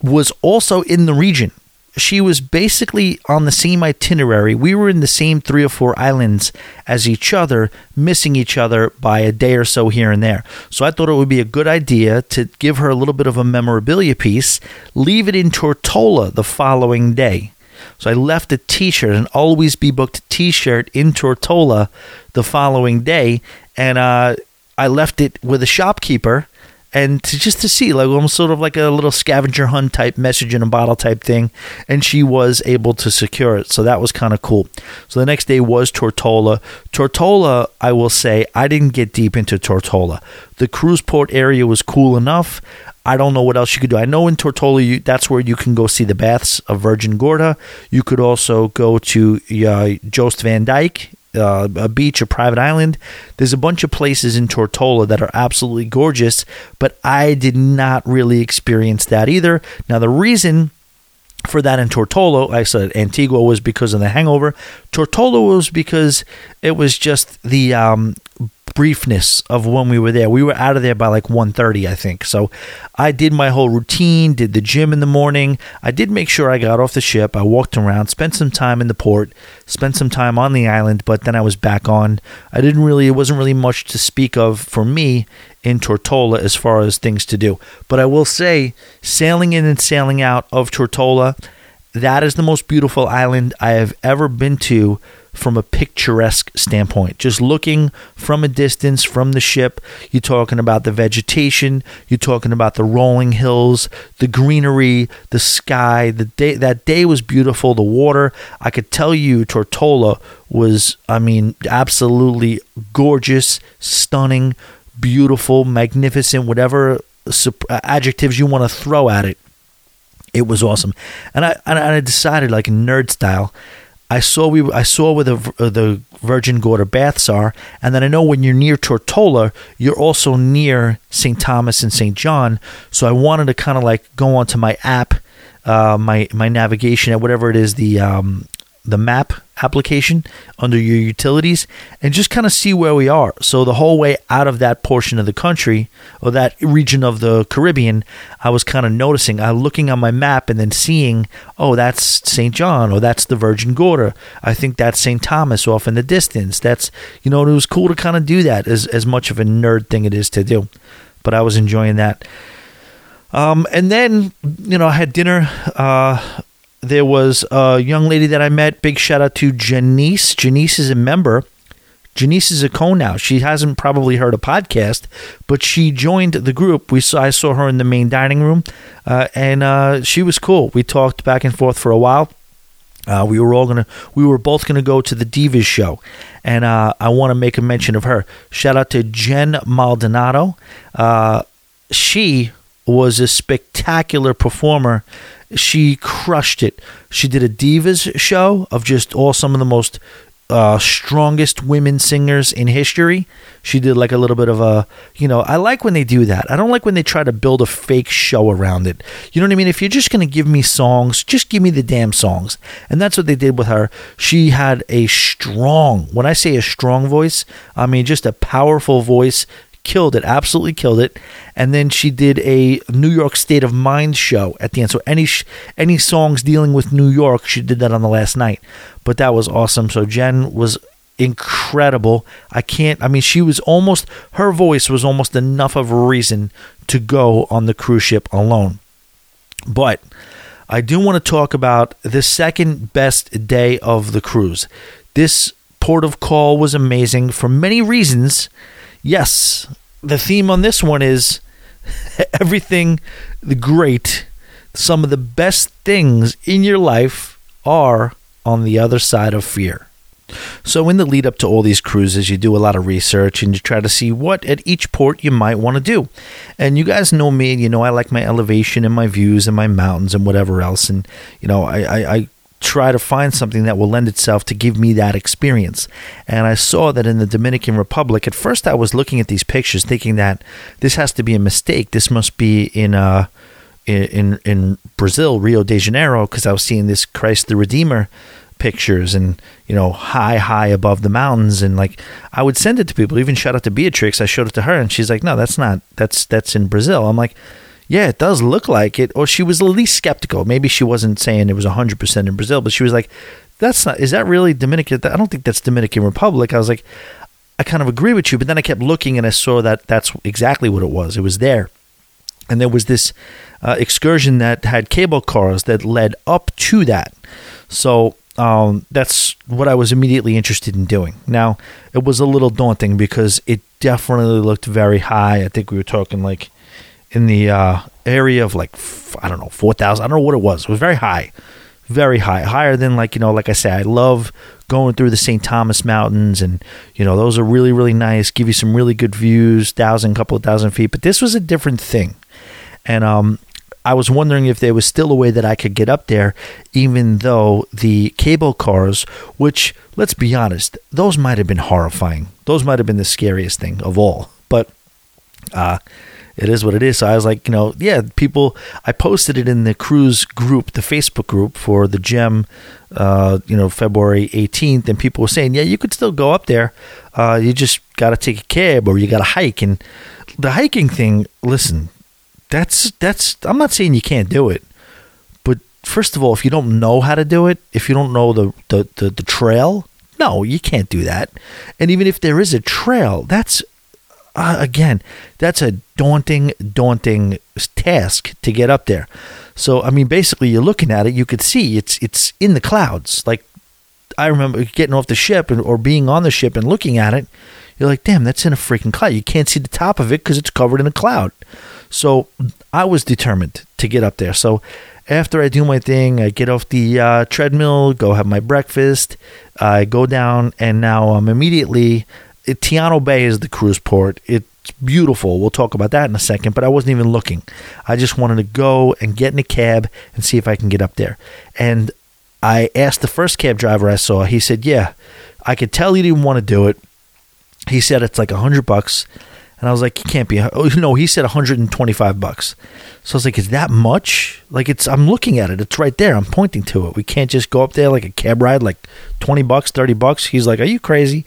was also in the region she was basically on the same itinerary. We were in the same three or four islands as each other, missing each other by a day or so here and there. So I thought it would be a good idea to give her a little bit of a memorabilia piece, leave it in Tortola the following day. So I left a T-shirt, an always be booked T-shirt in Tortola the following day, and uh, I left it with a shopkeeper and to just to see like almost sort of like a little scavenger hunt type message in a bottle type thing and she was able to secure it. So that was kind of cool. So the next day was tortola. Tortola i will say i didn't get deep into tortola. The cruise port area was cool enough. I don't know what else you could do. I know in Tortola, you, that's where you can go see the baths of Virgin Gorda. You could also go to uh, van Dyke uh, a beach, a private island. There's a bunch of places in Tortola that are absolutely gorgeous, but I did not really experience that either. Now, the reason for that in Tortola, I said Antigua was because of the hangover. Tortola was because it was just the um, briefness of when we were there. We were out of there by like 1:30, I think. So I did my whole routine, did the gym in the morning. I did make sure I got off the ship. I walked around, spent some time in the port, spent some time on the island, but then I was back on. I didn't really it wasn't really much to speak of for me in Tortola as far as things to do. But I will say, sailing in and sailing out of Tortola, that is the most beautiful island I have ever been to from a picturesque standpoint. Just looking from a distance from the ship, you're talking about the vegetation, you're talking about the rolling hills, the greenery, the sky. The day that day was beautiful. The water, I could tell you, Tortola was, I mean, absolutely gorgeous, stunning, beautiful, magnificent, whatever adjectives you want to throw at it. It was awesome, and I and I decided like nerd style I saw we I saw where the uh, the Virgin Gorda baths are, and then I know when you're near Tortola, you're also near St. Thomas and St. John. So I wanted to kind of like go onto my app, uh, my my navigation at whatever it is the um, the map application under your utilities and just kind of see where we are. So the whole way out of that portion of the country or that region of the Caribbean, I was kind of noticing, I looking on my map and then seeing, oh, that's St. John or that's the Virgin Gorda. I think that's St. Thomas off in the distance. That's you know, it was cool to kind of do that as as much of a nerd thing it is to do. But I was enjoying that. Um, and then, you know, I had dinner uh, there was a young lady that I met. Big shout out to Janice. Janice is a member. Janice is a co now. She hasn't probably heard a podcast, but she joined the group. We saw I saw her in the main dining room, uh, and uh, she was cool. We talked back and forth for a while. Uh, we were all gonna, we were both gonna go to the Divas show, and uh, I want to make a mention of her. Shout out to Jen Maldonado. Uh, she was a spectacular performer she crushed it. She did a divas show of just all some of the most uh, strongest women singers in history. She did like a little bit of a, you know, I like when they do that. I don't like when they try to build a fake show around it. You know what I mean? If you're just going to give me songs, just give me the damn songs. And that's what they did with her. She had a strong, when I say a strong voice, I mean just a powerful voice killed it, absolutely killed it. And then she did a New York State of Mind show at the end. So any any songs dealing with New York, she did that on the last night. But that was awesome. So Jen was incredible. I can't. I mean, she was almost her voice was almost enough of a reason to go on the cruise ship alone. But I do want to talk about the second best day of the cruise. This port of call was amazing for many reasons yes, the theme on this one is everything the great, some of the best things in your life are on the other side of fear. So, in the lead up to all these cruises, you do a lot of research and you try to see what at each port you might want to do. And you guys know me, and you know I like my elevation and my views and my mountains and whatever else. And, you know, I, I, I try to find something that will lend itself to give me that experience. And I saw that in the Dominican Republic, at first I was looking at these pictures thinking that this has to be a mistake. This must be in uh, in in Brazil, Rio de Janeiro, because I was seeing this Christ the Redeemer pictures and you know high high above the mountains and like I would send it to people even shout out to Beatrix I showed it to her and she's like no that's not that's that's in Brazil I'm like yeah, it does look like it. Or she was at least skeptical. Maybe she wasn't saying it was 100% in Brazil, but she was like, that's not, is that really Dominican? I don't think that's Dominican Republic. I was like, I kind of agree with you. But then I kept looking and I saw that that's exactly what it was. It was there. And there was this uh, excursion that had cable cars that led up to that. So um, that's what I was immediately interested in doing. Now, it was a little daunting because it definitely looked very high. I think we were talking like in the uh, area of like I don't know four thousand. I don't know what it was. It was very high, very high, higher than like you know, like I say, I love going through the St. Thomas Mountains, and you know those are really really nice. Give you some really good views, thousand, couple of thousand feet. But this was a different thing, and um, I was wondering if there was still a way that I could get up there, even though the cable cars, which let's be honest, those might have been horrifying. Those might have been the scariest thing of all. But uh, it is what it is. So I was like, you know, yeah, people. I posted it in the cruise group, the Facebook group for the gem, uh, you know, February 18th, and people were saying, yeah, you could still go up there. Uh, you just got to take a cab or you got to hike. And the hiking thing, listen, that's that's. I'm not saying you can't do it, but first of all, if you don't know how to do it, if you don't know the the, the, the trail, no, you can't do that. And even if there is a trail, that's uh, again, that's a daunting, daunting task to get up there. So I mean, basically, you're looking at it, you could see it's it's in the clouds. Like I remember getting off the ship and, or being on the ship and looking at it. You're like, damn, that's in a freaking cloud. You can't see the top of it because it's covered in a cloud. So I was determined to get up there. So after I do my thing, I get off the uh, treadmill, go have my breakfast, I go down, and now I'm immediately. Tiano Bay is the cruise port. It's beautiful. We'll talk about that in a second, but I wasn't even looking. I just wanted to go and get in a cab and see if I can get up there. And I asked the first cab driver I saw, he said, Yeah, I could tell he didn't want to do it. He said it's like a hundred bucks. And I was like, he can't be. Oh no, he said 125 bucks. So I was like, is that much? Like it's. I'm looking at it. It's right there. I'm pointing to it. We can't just go up there like a cab ride, like 20 bucks, 30 bucks. He's like, are you crazy?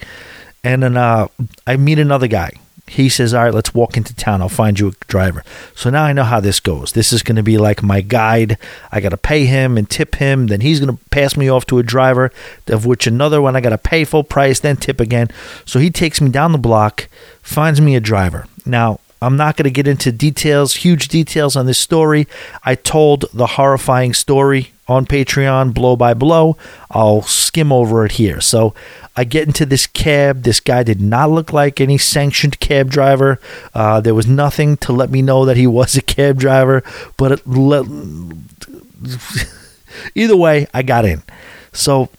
And then uh, I meet another guy he says, All right, let's walk into town. I'll find you a driver. So now I know how this goes. This is going to be like my guide. I got to pay him and tip him. Then he's going to pass me off to a driver, of which another one I got to pay full price, then tip again. So he takes me down the block, finds me a driver. Now, I'm not going to get into details, huge details on this story. I told the horrifying story on Patreon, blow by blow. I'll skim over it here. So I get into this cab. This guy did not look like any sanctioned cab driver. Uh, there was nothing to let me know that he was a cab driver. But either way, I got in. So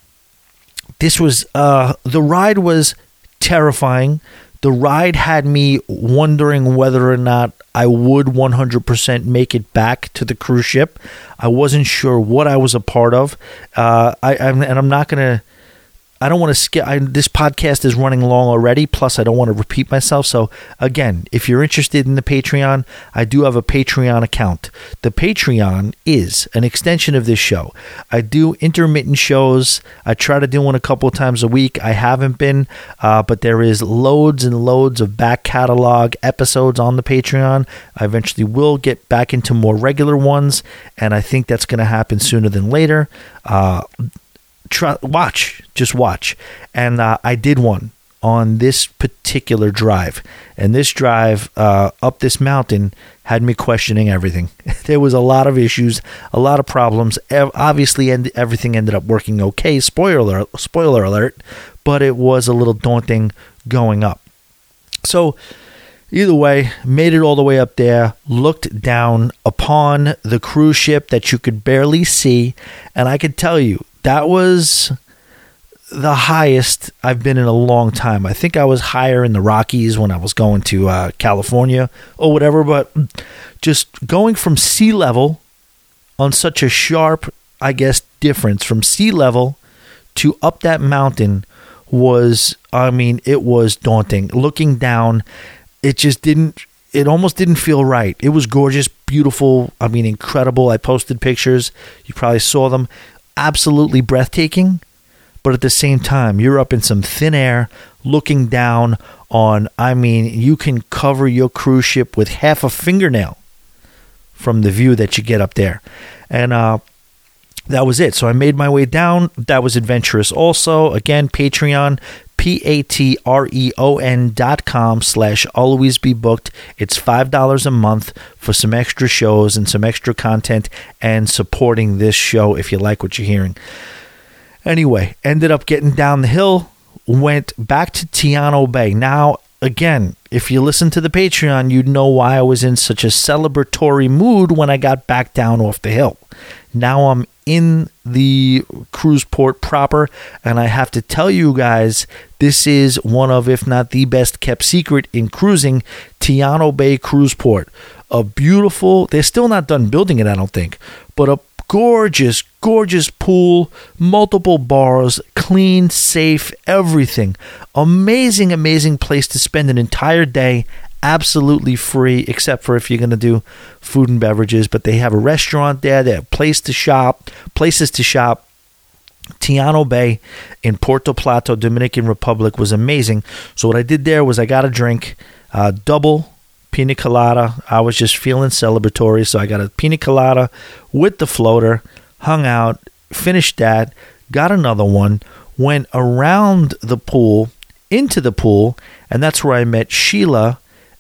this was uh, the ride was terrifying. The ride had me wondering whether or not I would 100% make it back to the cruise ship. I wasn't sure what I was a part of. Uh, I, I'm, and I'm not going to I don't want to skip. I, this podcast is running long already. Plus, I don't want to repeat myself. So, again, if you're interested in the Patreon, I do have a Patreon account. The Patreon is an extension of this show. I do intermittent shows. I try to do one a couple of times a week. I haven't been, uh, but there is loads and loads of back catalog episodes on the Patreon. I eventually will get back into more regular ones, and I think that's going to happen sooner than later. Uh, try, watch, just watch. And uh, I did one on this particular drive, and this drive uh, up this mountain had me questioning everything. there was a lot of issues, a lot of problems. Obviously, everything ended up working okay. Spoiler, spoiler alert! But it was a little daunting going up. So. Either way, made it all the way up there, looked down upon the cruise ship that you could barely see, and I could tell you that was the highest I've been in a long time. I think I was higher in the Rockies when I was going to uh, California or whatever, but just going from sea level on such a sharp, I guess, difference from sea level to up that mountain was, I mean, it was daunting. Looking down, it just didn't. It almost didn't feel right. It was gorgeous, beautiful. I mean, incredible. I posted pictures. You probably saw them absolutely breathtaking, but at the same time, you're up in some thin air looking down on, I mean, you can cover your cruise ship with half a fingernail from the view that you get up there. And uh, that was it. So I made my way down. That was adventurous also. Again, Patreon, P-A-T-R-E-O-N dot com slash always be booked. It's $5 a month for some extra shows and some extra content and supporting this show if you like what you're hearing. Anyway, ended up getting down the hill, went back to Tiano Bay. Now, again, if you listen to the Patreon, you'd know why I was in such a celebratory mood when I got back down off the hill. Now I'm in the cruise port proper, and I have to tell you guys, this is one of, if not the best kept secret in cruising, Tiano Bay Cruise Port. A beautiful, they're still not done building it, I don't think, but a gorgeous, gorgeous pool, multiple bars, clean, safe, everything. Amazing, amazing place to spend an entire day absolutely free, except for if you're going to do food and beverages. But they have a restaurant there, they have place to shop, places to shop. Tiano Bay in Puerto Plata, Dominican Republic was amazing. So what I did there was I got a drink, uh, double pina colada. I was just feeling celebratory, so I got a pina colada with the floater, hung out, finished that, got another one, went around the pool into the pool, and that's where I met Sheila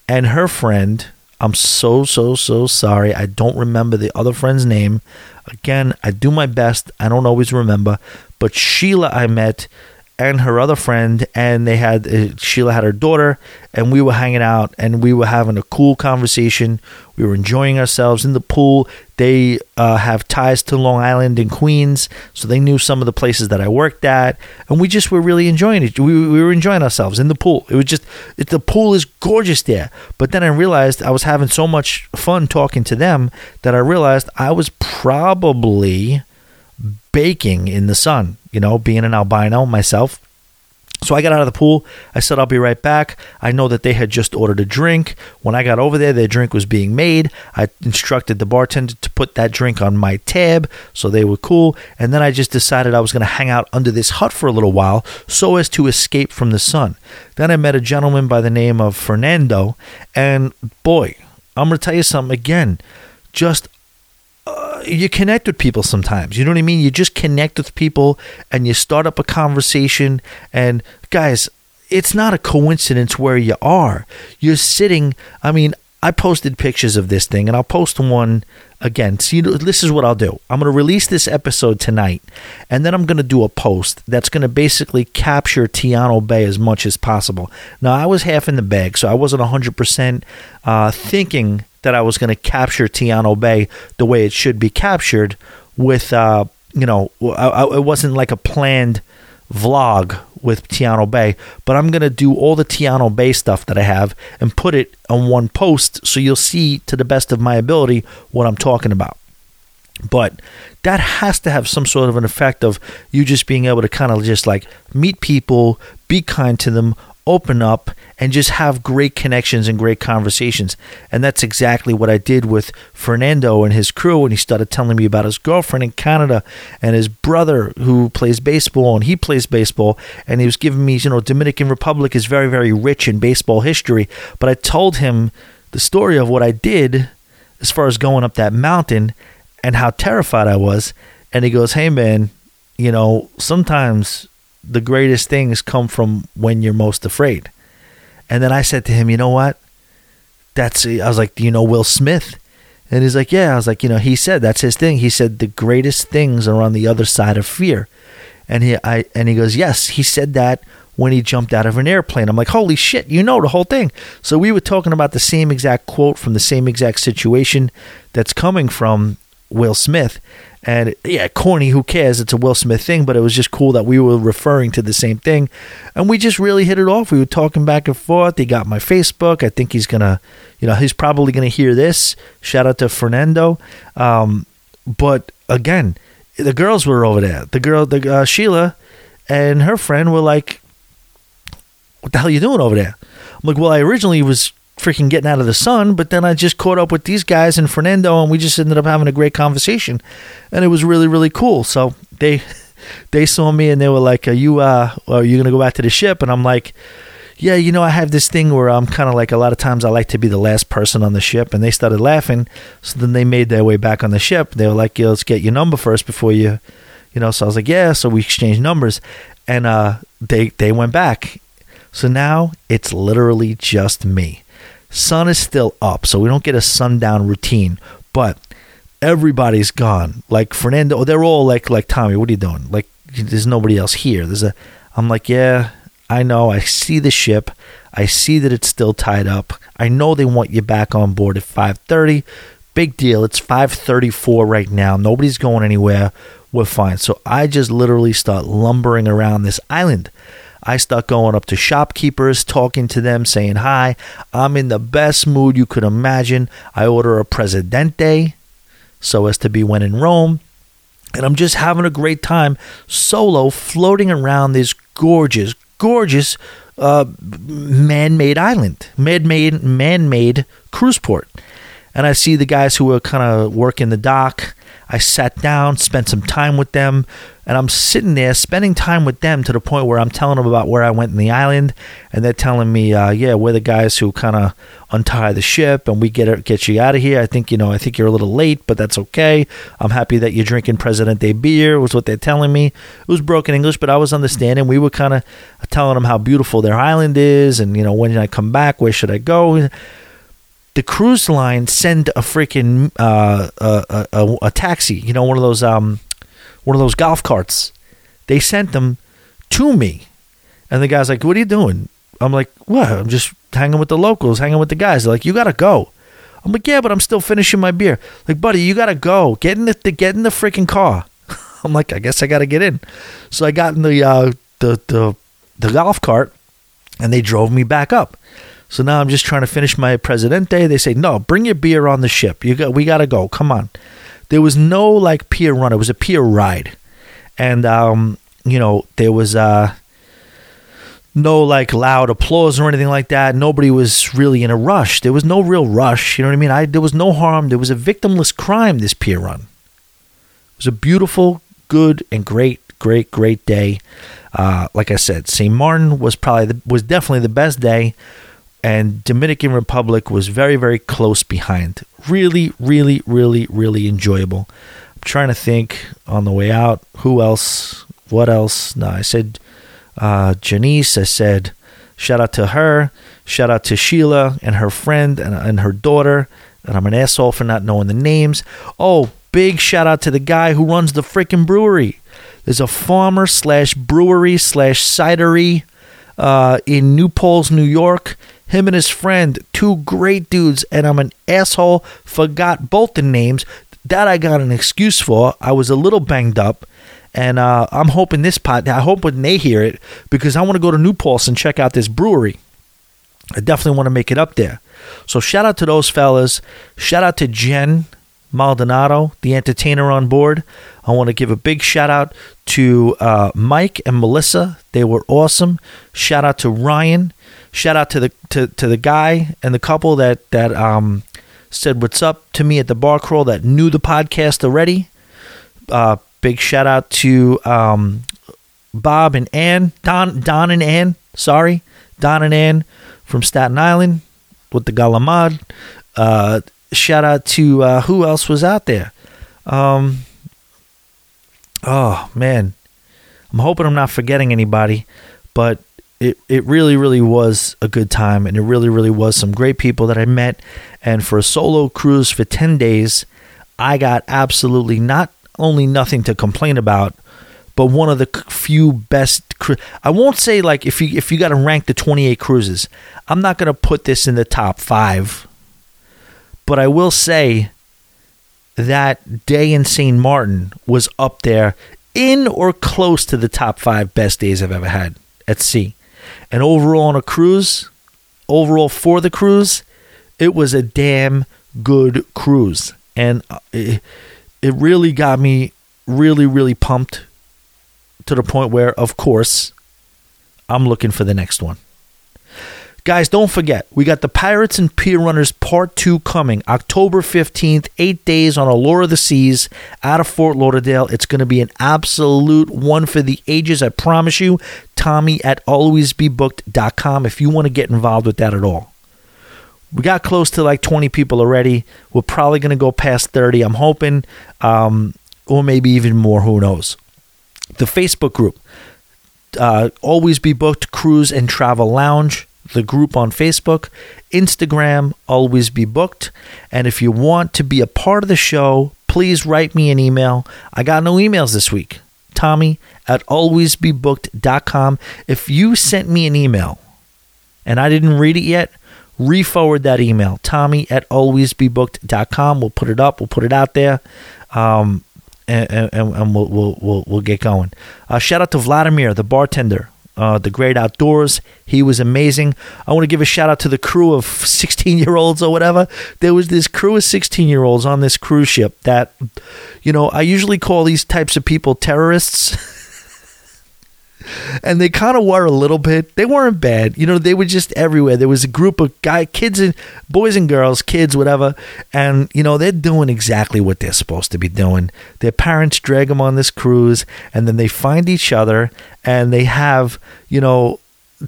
and her friend. I'm so so so sorry. I don't remember the other friend's name. Again, I do my best. I don't always remember, but Sheila I met and her other friend, and they had uh, Sheila had her daughter, and we were hanging out, and we were having a cool conversation. We were enjoying ourselves in the pool. They uh, have ties to Long Island and Queens, so they knew some of the places that I worked at, and we just were really enjoying it. We, we were enjoying ourselves in the pool. It was just it, the pool is gorgeous there. But then I realized I was having so much fun talking to them that I realized I was probably baking in the sun, you know, being an albino myself. So I got out of the pool. I said, I'll be right back. I know that they had just ordered a drink. When I got over there, their drink was being made. I instructed the bartender to put that drink on my tab, so they were cool. And then I just decided I was going to hang out under this hut for a little while so as to escape from the sun. Then I met a gentleman by the name of Fernando. And boy, I'm going to tell you something again. Just you connect with people sometimes. You know what I mean? You just connect with people and you start up a conversation. And guys, it's not a coincidence where you are. You're sitting. I mean, I posted pictures of this thing, and I'll post one again. See, this is what I'll do. I'm going to release this episode tonight, and then I'm going to do a post that's going to basically capture Tiano Bay as much as possible. Now, I was half in the bag, so I wasn't 100% uh, thinking that I was going to capture Tiano Bay the way it should be captured with, uh, you know, I, I, it wasn't like a planned vlog with Tiano Bay, but I'm going to do all the Tiano Bay stuff that I have and put it on one post so you'll see to the best of my ability what I'm talking about. But that has to have some sort of an effect of you just being able to kind of just like meet people, be kind to them, open up and just have great connections and great conversations. And that's exactly what I did with Fernando and his crew. And he started telling me about his girlfriend in Canada and his brother who plays baseball and he plays baseball. And he was giving me, you know, Dominican Republic is very, very rich in baseball history. But I told him the story of what I did as far as going up that mountain and how terrified I was. And he goes, Hey, man, you know, sometimes the greatest things come from when you're most afraid. And then I said to him, you know what? That's I was like, do you know Will Smith? And he's like, yeah. I was like, you know, he said that's his thing. He said the greatest things are on the other side of fear. And he I and he goes, yes. He said that when he jumped out of an airplane. I'm like, holy shit, you know the whole thing. So we were talking about the same exact quote from the same exact situation that's coming from Will Smith. And yeah, corny, who cares? It's a Will Smith thing, but it was just cool that we were referring to the same thing. And we just really hit it off. We were talking back and forth. He got my Facebook. I think he's going to, you know, he's probably going to hear this. Shout out to Fernando. Um, but again, the girls were over there. The girl, the uh, Sheila and her friend were like, what the hell are you doing over there? I'm like, well, I originally was freaking getting out of the sun. But then I just caught up with these guys and Fernando, and we just ended up having a great conversation, and it was really really cool. So they they saw me and they were like, "Are you uh are you gonna go back to the ship?" And I'm like. Yeah, you know, I have this thing where I'm kind of like a lot of times I like to be the last person on the ship, and they started laughing. So then they made their way back on the ship. They were like, yeah, "Let's get your number first before you, you know." So I was like, "Yeah." So we exchanged numbers, and uh, they they went back. So now it's literally just me. Sun is still up, so we don't get a sundown routine, but everybody's gone. Like Fernando, oh, they're all like like Tommy, what are you doing? Like there's nobody else here. There's a I'm like, yeah, I know. I see the ship. I see that it's still tied up. I know they want you back on board at 5:30. Big deal. It's 5:34 right now. Nobody's going anywhere. We're fine. So I just literally start lumbering around this island. I start going up to shopkeepers, talking to them, saying hi. I'm in the best mood you could imagine. I order a Presidente so as to be when in Rome. And I'm just having a great time solo floating around this gorgeous, gorgeous uh, man-made island, man-made, man-made cruise port. And I see the guys who are kind of working the dock. I sat down, spent some time with them, and I'm sitting there spending time with them to the point where I'm telling them about where I went in the island, and they're telling me, uh, "Yeah, we're the guys who kind of untie the ship and we get get you out of here." I think you know, I think you're a little late, but that's okay. I'm happy that you're drinking President Presidente beer. Was what they're telling me. It was broken English, but I was understanding. We were kind of telling them how beautiful their island is, and you know, when I come back, where should I go? The cruise line send a freaking uh, a, a, a, taxi, you know, one of those um, one of those golf carts. They sent them to me, and the guy's like, "What are you doing?" I'm like, "What? I'm just hanging with the locals, hanging with the guys." They're like, "You gotta go." I'm like, "Yeah, but I'm still finishing my beer." Like, buddy, you gotta go. Get in the, the get in the freaking car. I'm like, I guess I gotta get in. So I got in the uh, the the the golf cart, and they drove me back up. So now I'm just trying to finish my Presidente. They say, no, bring your beer on the ship. You got, we got to go. Come on. There was no like pier run. It was a pier ride, and um, you know there was uh, no like loud applause or anything like that. Nobody was really in a rush. There was no real rush. You know what I mean? I there was no harm. There was a victimless crime. This pier run. It was a beautiful, good, and great, great, great day. Uh, like I said, St. Martin was probably the, was definitely the best day and Dominican Republic was very, very close behind. Really, really, really, really enjoyable. I'm trying to think on the way out who else, what else. No, I said uh, Janice. I said shout out to her. Shout out to Sheila and her friend and, and her daughter. And I'm an asshole for not knowing the names. Oh, big shout out to the guy who runs the freaking brewery. There's a farmer slash brewery slash cidery uh, in New Paltz, New York him and his friend, two great dudes, and I'm an asshole, forgot both the names. That I got an excuse for. I was a little banged up, and uh, I'm hoping this pot, I hope when they hear it, because I want to go to New Paltz and check out this brewery. I definitely want to make it up there. So shout out to those fellas. Shout out to Jen Maldonado, the entertainer on board. I want to give a big shout out to uh, Mike and Melissa. They were awesome. Shout out to Ryan. Shout out to the to, to the guy and the couple that that um, said what's up to me at the bar crawl that knew the podcast already. Uh, big shout out to um, Bob and Ann, Don Don and Ann. Sorry, Don and Ann from Staten Island with the Galamad. Uh, shout out to uh, who else was out there. Um, oh man, I'm hoping I'm not forgetting anybody, but it, it really, really was a good time, and it really, really was some great people that I met. And for a solo cruise for 10 days, I got absolutely not only nothing to complain about, but one of the few best. Cru- I won't say like if you if you got to rank the 28 cruises, I'm not to put this in the top five, but I will say that day in St. Martin was up there in or close to the top five best days I've ever had at sea. And overall on a cruise, overall for the cruise, it was a damn good cruise. And uh, it, it really got me really, really pumped to the point where, of course, I'm looking for the next one. Guys, don't forget, we got the Pirates and Pier Runners Part 2 coming October 15th, eight days on Allure of the Seas out of Fort Lauderdale. It's going to be an absolute one for the ages, I promise you. Tommy at alwaysbebooked.com if you want to get involved with that at all. We got close to like 20 people already. We're probably going to go past 30, I'm hoping, um, or maybe even more. Who knows? The Facebook group, uh, Always Be Booked Cruise and Travel Lounge the group on Facebook, Instagram, always be booked. And if you want to be a part of the show, please write me an email. I got no emails this week. Tommy at alwaysbebooked.com. If you sent me an email and I didn't read it yet, re forward that email. Tommy at alwaysbebooked.com. We'll put it up, we'll put it out there. Um, and, and, and we'll, we'll, we'll, we'll get going. Uh, shout out to Vladimir, the bartender uh, the great outdoors. He was amazing. I want to give a shout out to the crew of 16 year olds or whatever. There was this crew of 16 year olds on this cruise ship that, you know, I usually call these types of people terrorists. and they kind of were a little bit. They weren't bad, you know. They were just everywhere. There was a group of guy, kids and boys and girls, kids, whatever, and you know they're doing exactly what they're supposed to be doing. Their parents drag them on this cruise, and then they find each other, and they have, you know.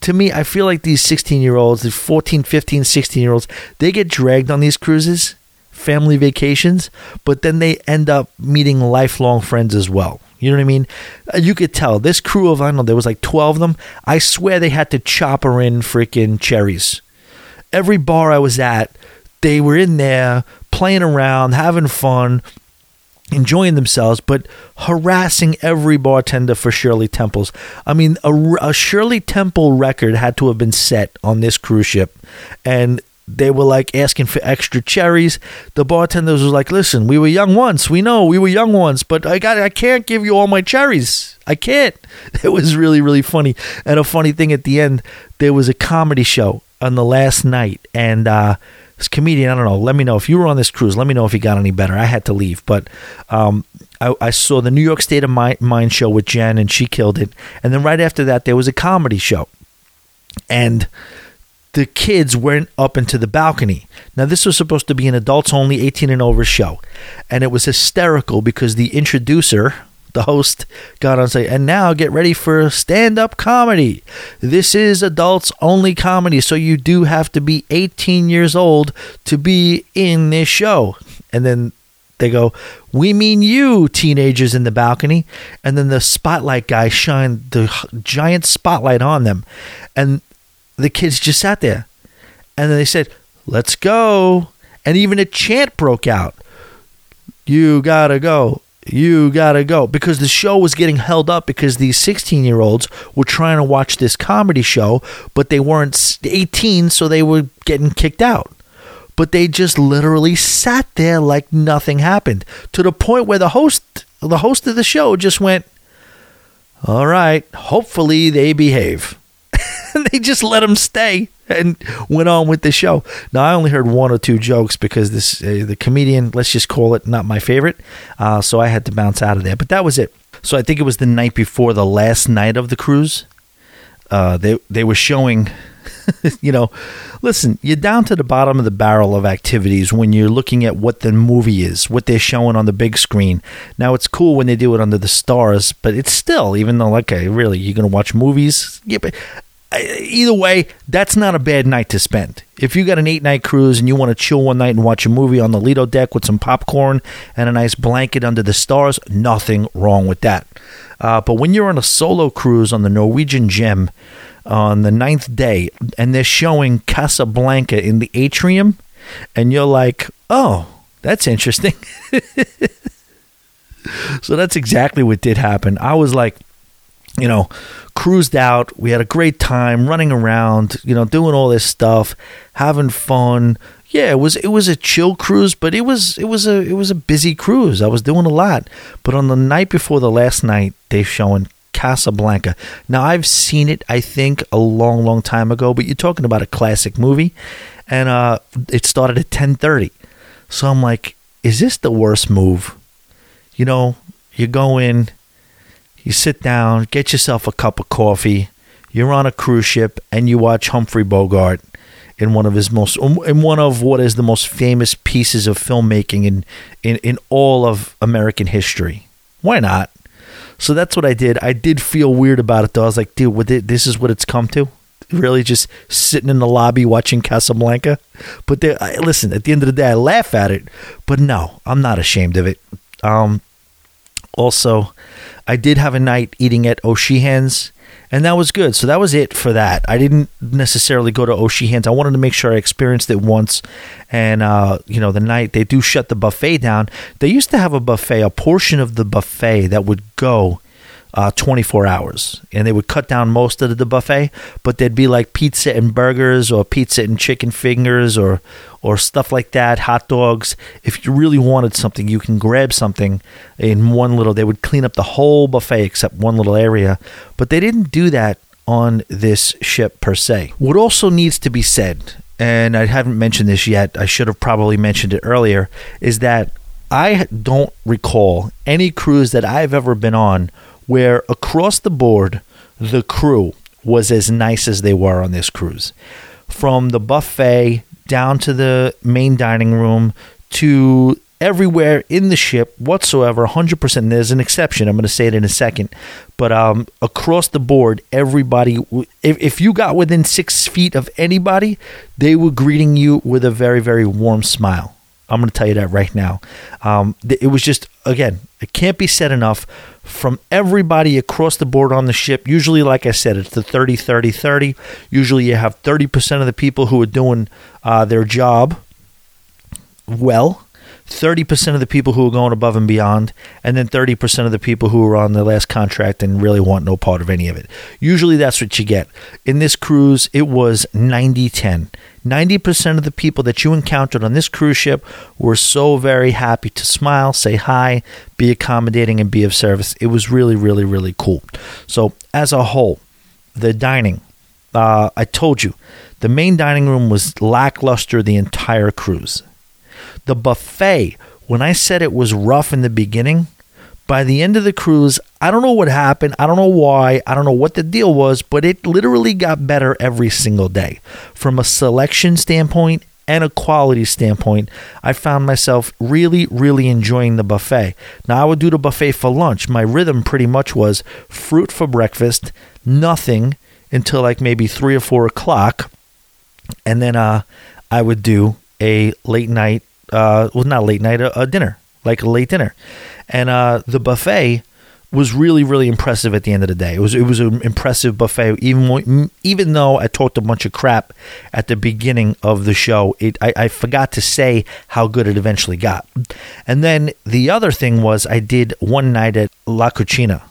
To me, I feel like these 16 year olds, these 14, 15, 16 year olds, they get dragged on these cruises, family vacations, but then they end up meeting lifelong friends as well. You know what I mean? Uh, You could tell this crew of I don't know there was like twelve of them. I swear they had to chopper in freaking cherries. Every bar I was at, they were in there playing around, having fun, enjoying themselves, but harassing every bartender for Shirley Temples. I mean, a, a Shirley Temple record had to have been set on this cruise ship, and they were like asking for extra cherries. The bartenders was like, "Listen, we were young once. We know we were young once, but I got I can't give you all my cherries. I can't." It was really really funny. And a funny thing at the end, there was a comedy show on the last night, and uh, this comedian, I don't know. Let me know if you were on this cruise. Let me know if he got any better. I had to leave, but um, I, I saw the New York State of Mi- Mind show with Jen, and she killed it. And then right after that, there was a comedy show, and the kids went up into the balcony. Now, this was supposed to be an adults only 18 and over show. And it was hysterical because the introducer, the host, got on say, and now get ready for stand up comedy. This is adults only comedy. So you do have to be 18 years old to be in this show. And then they go, We mean you, teenagers in the balcony. And then the spotlight guy shined the giant spotlight on them. And the kids just sat there. And then they said, Let's go. And even a chant broke out. You gotta go. You gotta go. Because the show was getting held up because these 16 year olds were trying to watch this comedy show, but they weren't 18, so they were getting kicked out. But they just literally sat there like nothing happened to the point where the host, the host of the show, just went, All right, hopefully they behave they just let him stay and went on with the show. Now I only heard one or two jokes because this uh, the comedian, let's just call it, not my favorite. Uh, so I had to bounce out of there. But that was it. So I think it was the night before the last night of the cruise. Uh, they they were showing, you know, listen, you're down to the bottom of the barrel of activities when you're looking at what the movie is, what they're showing on the big screen. Now it's cool when they do it under the stars, but it's still, even though, okay, really, you're gonna watch movies, yeah, but uh, either way, that's not a bad night to spend. If you got an eight night cruise and you want to chill one night and watch a movie on the Lido deck with some popcorn and a nice blanket under the stars, nothing wrong with that. Uh, but when you're on a solo cruise on the Norwegian Gem on the ninth day and they're showing Casablanca in the atrium, and you're like, oh, that's interesting. so that's exactly what did happen. I was like, you know, cruised out. We had a great time running around, you know, doing all this stuff, having fun. Yeah, it was it was a chill cruise, but it was it was a it was a busy cruise. I was doing a lot. But on the night before the last night, they showing Casablanca. Now I've seen it, I think, a long, long time ago. But you're talking about a classic movie, and uh, it started at ten thirty. So I'm like, is this the worst move? You know, you go in, you sit down, get yourself a cup of coffee. You're on a cruise ship, and you watch Humphrey Bogart in one of his most in one of what is the most famous pieces of filmmaking in in, in all of American history. Why not? So that's what I did. I did feel weird about it though. I was like, dude, what, this is what it's come to. Really, just sitting in the lobby watching Casablanca. But there, I, listen, at the end of the day, I laugh at it. But no, I'm not ashamed of it. Um, also, I did have a night eating at O'Sheehan's, and that was good. So that was it for that. I didn't necessarily go to O'Sheehan's. I wanted to make sure I experienced it once. And uh, you know, the night they do shut the buffet down. They used to have a buffet, a portion of the buffet that would go uh, 24 hours, and they would cut down most of the buffet. But there'd be like pizza and burgers, or pizza and chicken fingers, or or stuff like that, hot dogs. If you really wanted something, you can grab something in one little. They would clean up the whole buffet except one little area, but they didn't do that on this ship per se. What also needs to be said, and I haven't mentioned this yet, I should have probably mentioned it earlier, is that I don't recall any cruise that I've ever been on where across the board the crew was as nice as they were on this cruise. From the buffet down to the main dining room to everywhere in the ship whatsoever 100% there's an exception. I'm going to say it in a second. But um, across the board everybody if, if you got within six feet of anybody they were greeting you with a very very warm smile. I'm going to tell you that right now. Um, it was just again it can't be said enough from everybody across the board on the ship. Usually like i said it's the 30 30 30 usually you have 30% of the people who are doing uh, their job well 30% of the people who are going above and beyond, and then 30% of the people who are on their last contract and really want no part of any of it. Usually that's what you get. In this cruise, it was 90 10. 90% of the people that you encountered on this cruise ship were so very happy to smile, say hi, be accommodating, and be of service. It was really, really, really cool. So, as a whole, the dining, uh, I told you, the main dining room was lackluster the entire cruise. The buffet, when I said it was rough in the beginning, by the end of the cruise, I don't know what happened. I don't know why. I don't know what the deal was, but it literally got better every single day. From a selection standpoint and a quality standpoint, I found myself really, really enjoying the buffet. Now, I would do the buffet for lunch. My rhythm pretty much was fruit for breakfast, nothing until like maybe three or four o'clock. And then uh, I would do a late night uh, well, not late night, a, a, dinner, like a late dinner, and uh, the buffet was really really impressive at the end of the day. It was it was an impressive buffet, even even though I talked a bunch of crap at the beginning of the show. It I, I forgot to say how good it eventually got, and then the other thing was I did one night at La Cucina.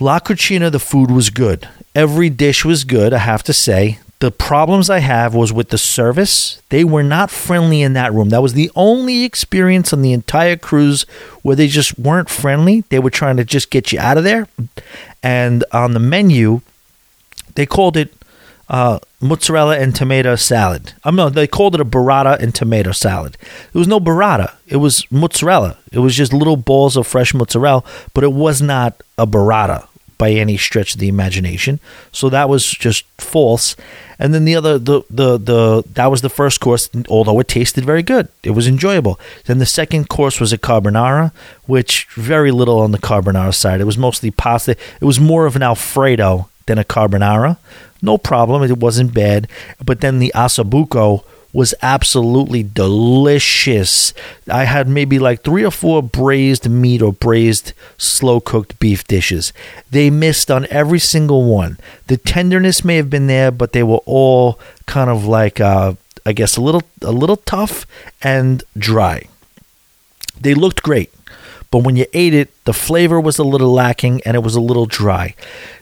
La Cucina, the food was good. Every dish was good, I have to say. The problems I have was with the service. They were not friendly in that room. That was the only experience on the entire cruise where they just weren't friendly. They were trying to just get you out of there. And on the menu, they called it uh, mozzarella and tomato salad. Um, no, they called it a burrata and tomato salad. There was no burrata. It was mozzarella. It was just little balls of fresh mozzarella, but it was not a burrata by any stretch of the imagination. So that was just false. And then the other the the the that was the first course although it tasted very good. It was enjoyable. Then the second course was a carbonara, which very little on the carbonara side. It was mostly pasta. It was more of an alfredo than a carbonara. No problem. It wasn't bad. But then the ossobuco was absolutely delicious. I had maybe like three or four braised meat or braised slow cooked beef dishes. They missed on every single one. The tenderness may have been there, but they were all kind of like uh, I guess a little a little tough and dry. They looked great. But when you ate it, the flavor was a little lacking and it was a little dry.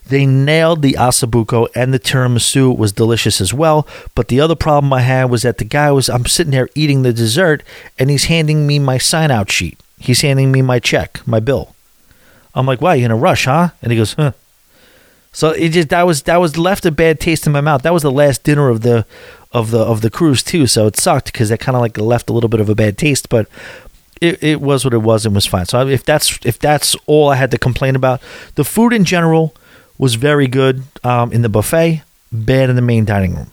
They nailed the ossobuco and the tiramisu was delicious as well. But the other problem I had was that the guy was I'm sitting there eating the dessert and he's handing me my sign out sheet. He's handing me my check, my bill. I'm like, wow, you in a rush, huh? And he goes, huh. So it just that was that was left a bad taste in my mouth. That was the last dinner of the of the of the cruise too, so it sucked because that kind of like left a little bit of a bad taste. But it, it was what it was and was fine. So if that's if that's all I had to complain about, the food in general was very good um, in the buffet, bad in the main dining room.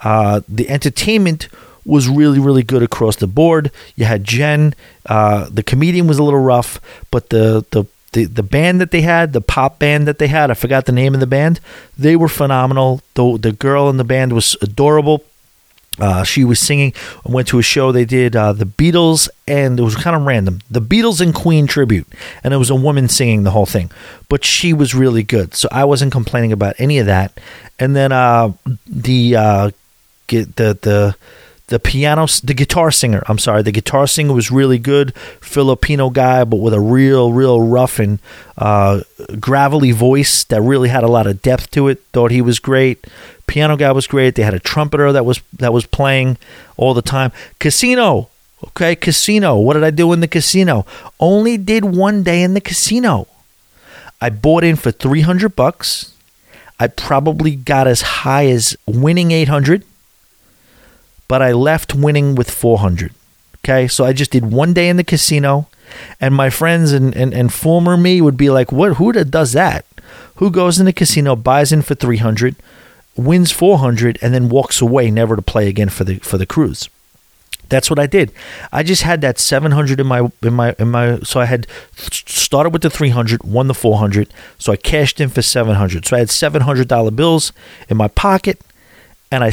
Uh, the entertainment was really really good across the board. You had Jen, uh, the comedian was a little rough, but the the the, the band that they had, the pop band that they had, I forgot the name of the band. They were phenomenal. The the girl in the band was adorable. Uh, she was singing. Went to a show they did uh, the Beatles, and it was kind of random. The Beatles and Queen tribute, and it was a woman singing the whole thing, but she was really good. So I wasn't complaining about any of that. And then uh, the uh, the the the piano, the guitar singer. I'm sorry, the guitar singer was really good, Filipino guy, but with a real, real rough and uh, gravelly voice that really had a lot of depth to it. Thought he was great. Piano guy was great. They had a trumpeter that was that was playing all the time. Casino, okay, casino. What did I do in the casino? Only did one day in the casino. I bought in for three hundred bucks. I probably got as high as winning eight hundred but I left winning with 400. Okay, so I just did one day in the casino, and my friends and, and, and former me would be like, "What? Who does that?" who goes in the casino, buys in for 300, wins 400 and then walks away never to play again for the for the cruise. That's what I did. I just had that 700 in my in my in my so I had started with the 300, won the 400, so I cashed in for 700. So I had $700 bills in my pocket and I,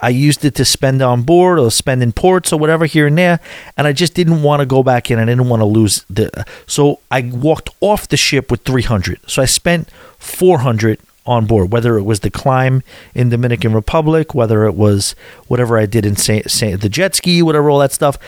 I used it to spend on board or spend in ports or whatever here and there and I just didn't want to go back in I didn't want to lose the so I walked off the ship with 300 so I spent 400 on board, whether it was the climb in Dominican Republic, whether it was whatever I did in Saint, Saint, the jet ski, whatever all that stuff.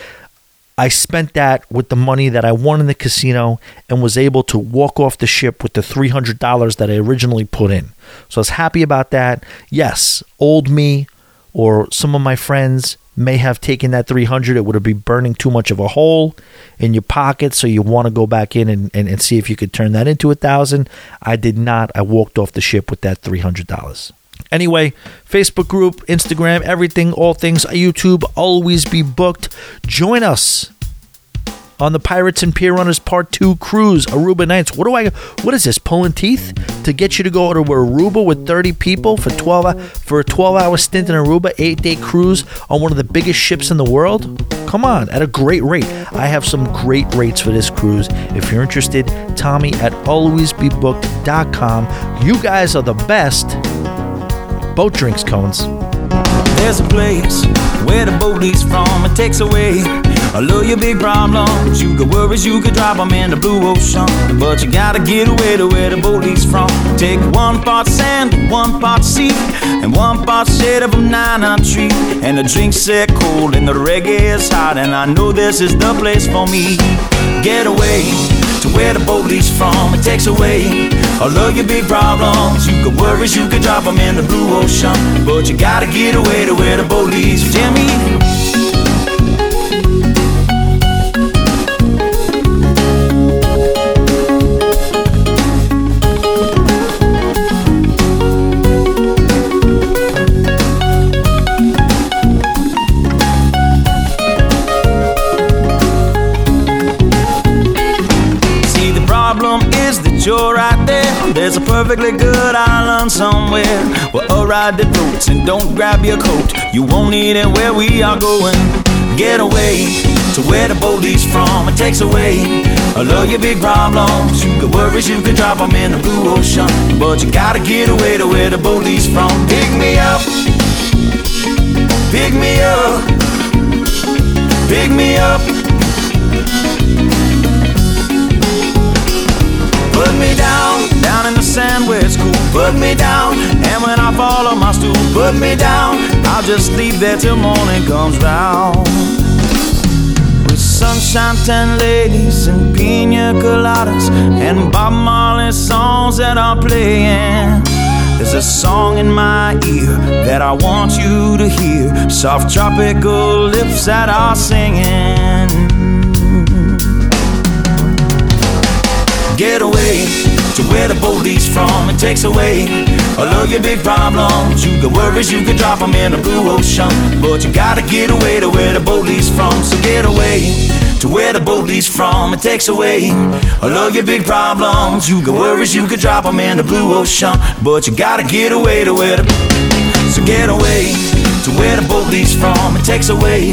I spent that with the money that I won in the casino and was able to walk off the ship with the $300 that I originally put in. So I was happy about that. Yes, old me or some of my friends may have taken that 300 it would have been burning too much of a hole in your pocket so you want to go back in and, and, and see if you could turn that into a thousand i did not i walked off the ship with that $300 Anyway, Facebook group, Instagram, everything, all things, YouTube, always be booked. Join us on the Pirates and Pier Runners Part 2 cruise, Aruba Nights. What do I what is this? Pulling teeth to get you to go to Aruba with 30 people for 12 for a 12-hour stint in Aruba, 8-day cruise on one of the biggest ships in the world? Come on, at a great rate. I have some great rates for this cruise. If you're interested, Tommy at alwaysbebooked.com. You guys are the best. Boat drinks cones. There's a place where the boat leaves from. It takes away all of your big problems. You got worries, you could drop them in the blue ocean. But you gotta get away to where the boat leaves from. Take one part sand, one part sea, and one part shade of a nine tree. And the drinks set cold and the reggae is hot. And I know this is the place for me. Get away to where the boat leaves from. It takes away all of your big problems. You got worries, you can drop them in the blue ocean. But you gotta get away to where the boat leads. Jimmy. Perfectly good island somewhere where a ride that floats and don't grab your coat. You won't need it where we are going. Get away to where the leaves from. It takes away all of your big problems. You worries, you can drop them in the blue ocean. But you gotta get away to where the leaves from. Pick me up, pick me up, pick me up. Put me down, in the sand where it's cool. Put me down, and when I fall on my stool, put me down. I'll just leave there till morning comes round. With sunshine, ten ladies, and pina coladas, and Bob Marley songs that are playing. There's a song in my ear that I want you to hear. Soft tropical lips that are singing. Get away to where the leaves from. It takes away all of your big problems. You got worries, you can drop them in the blue ocean. But you gotta get away to where the leaves from. So get away to where the leaves from. It takes away all of your big problems. You got worries, you can drop them in the blue ocean. But you gotta get away to where the. So get away to where the leaves from. It takes away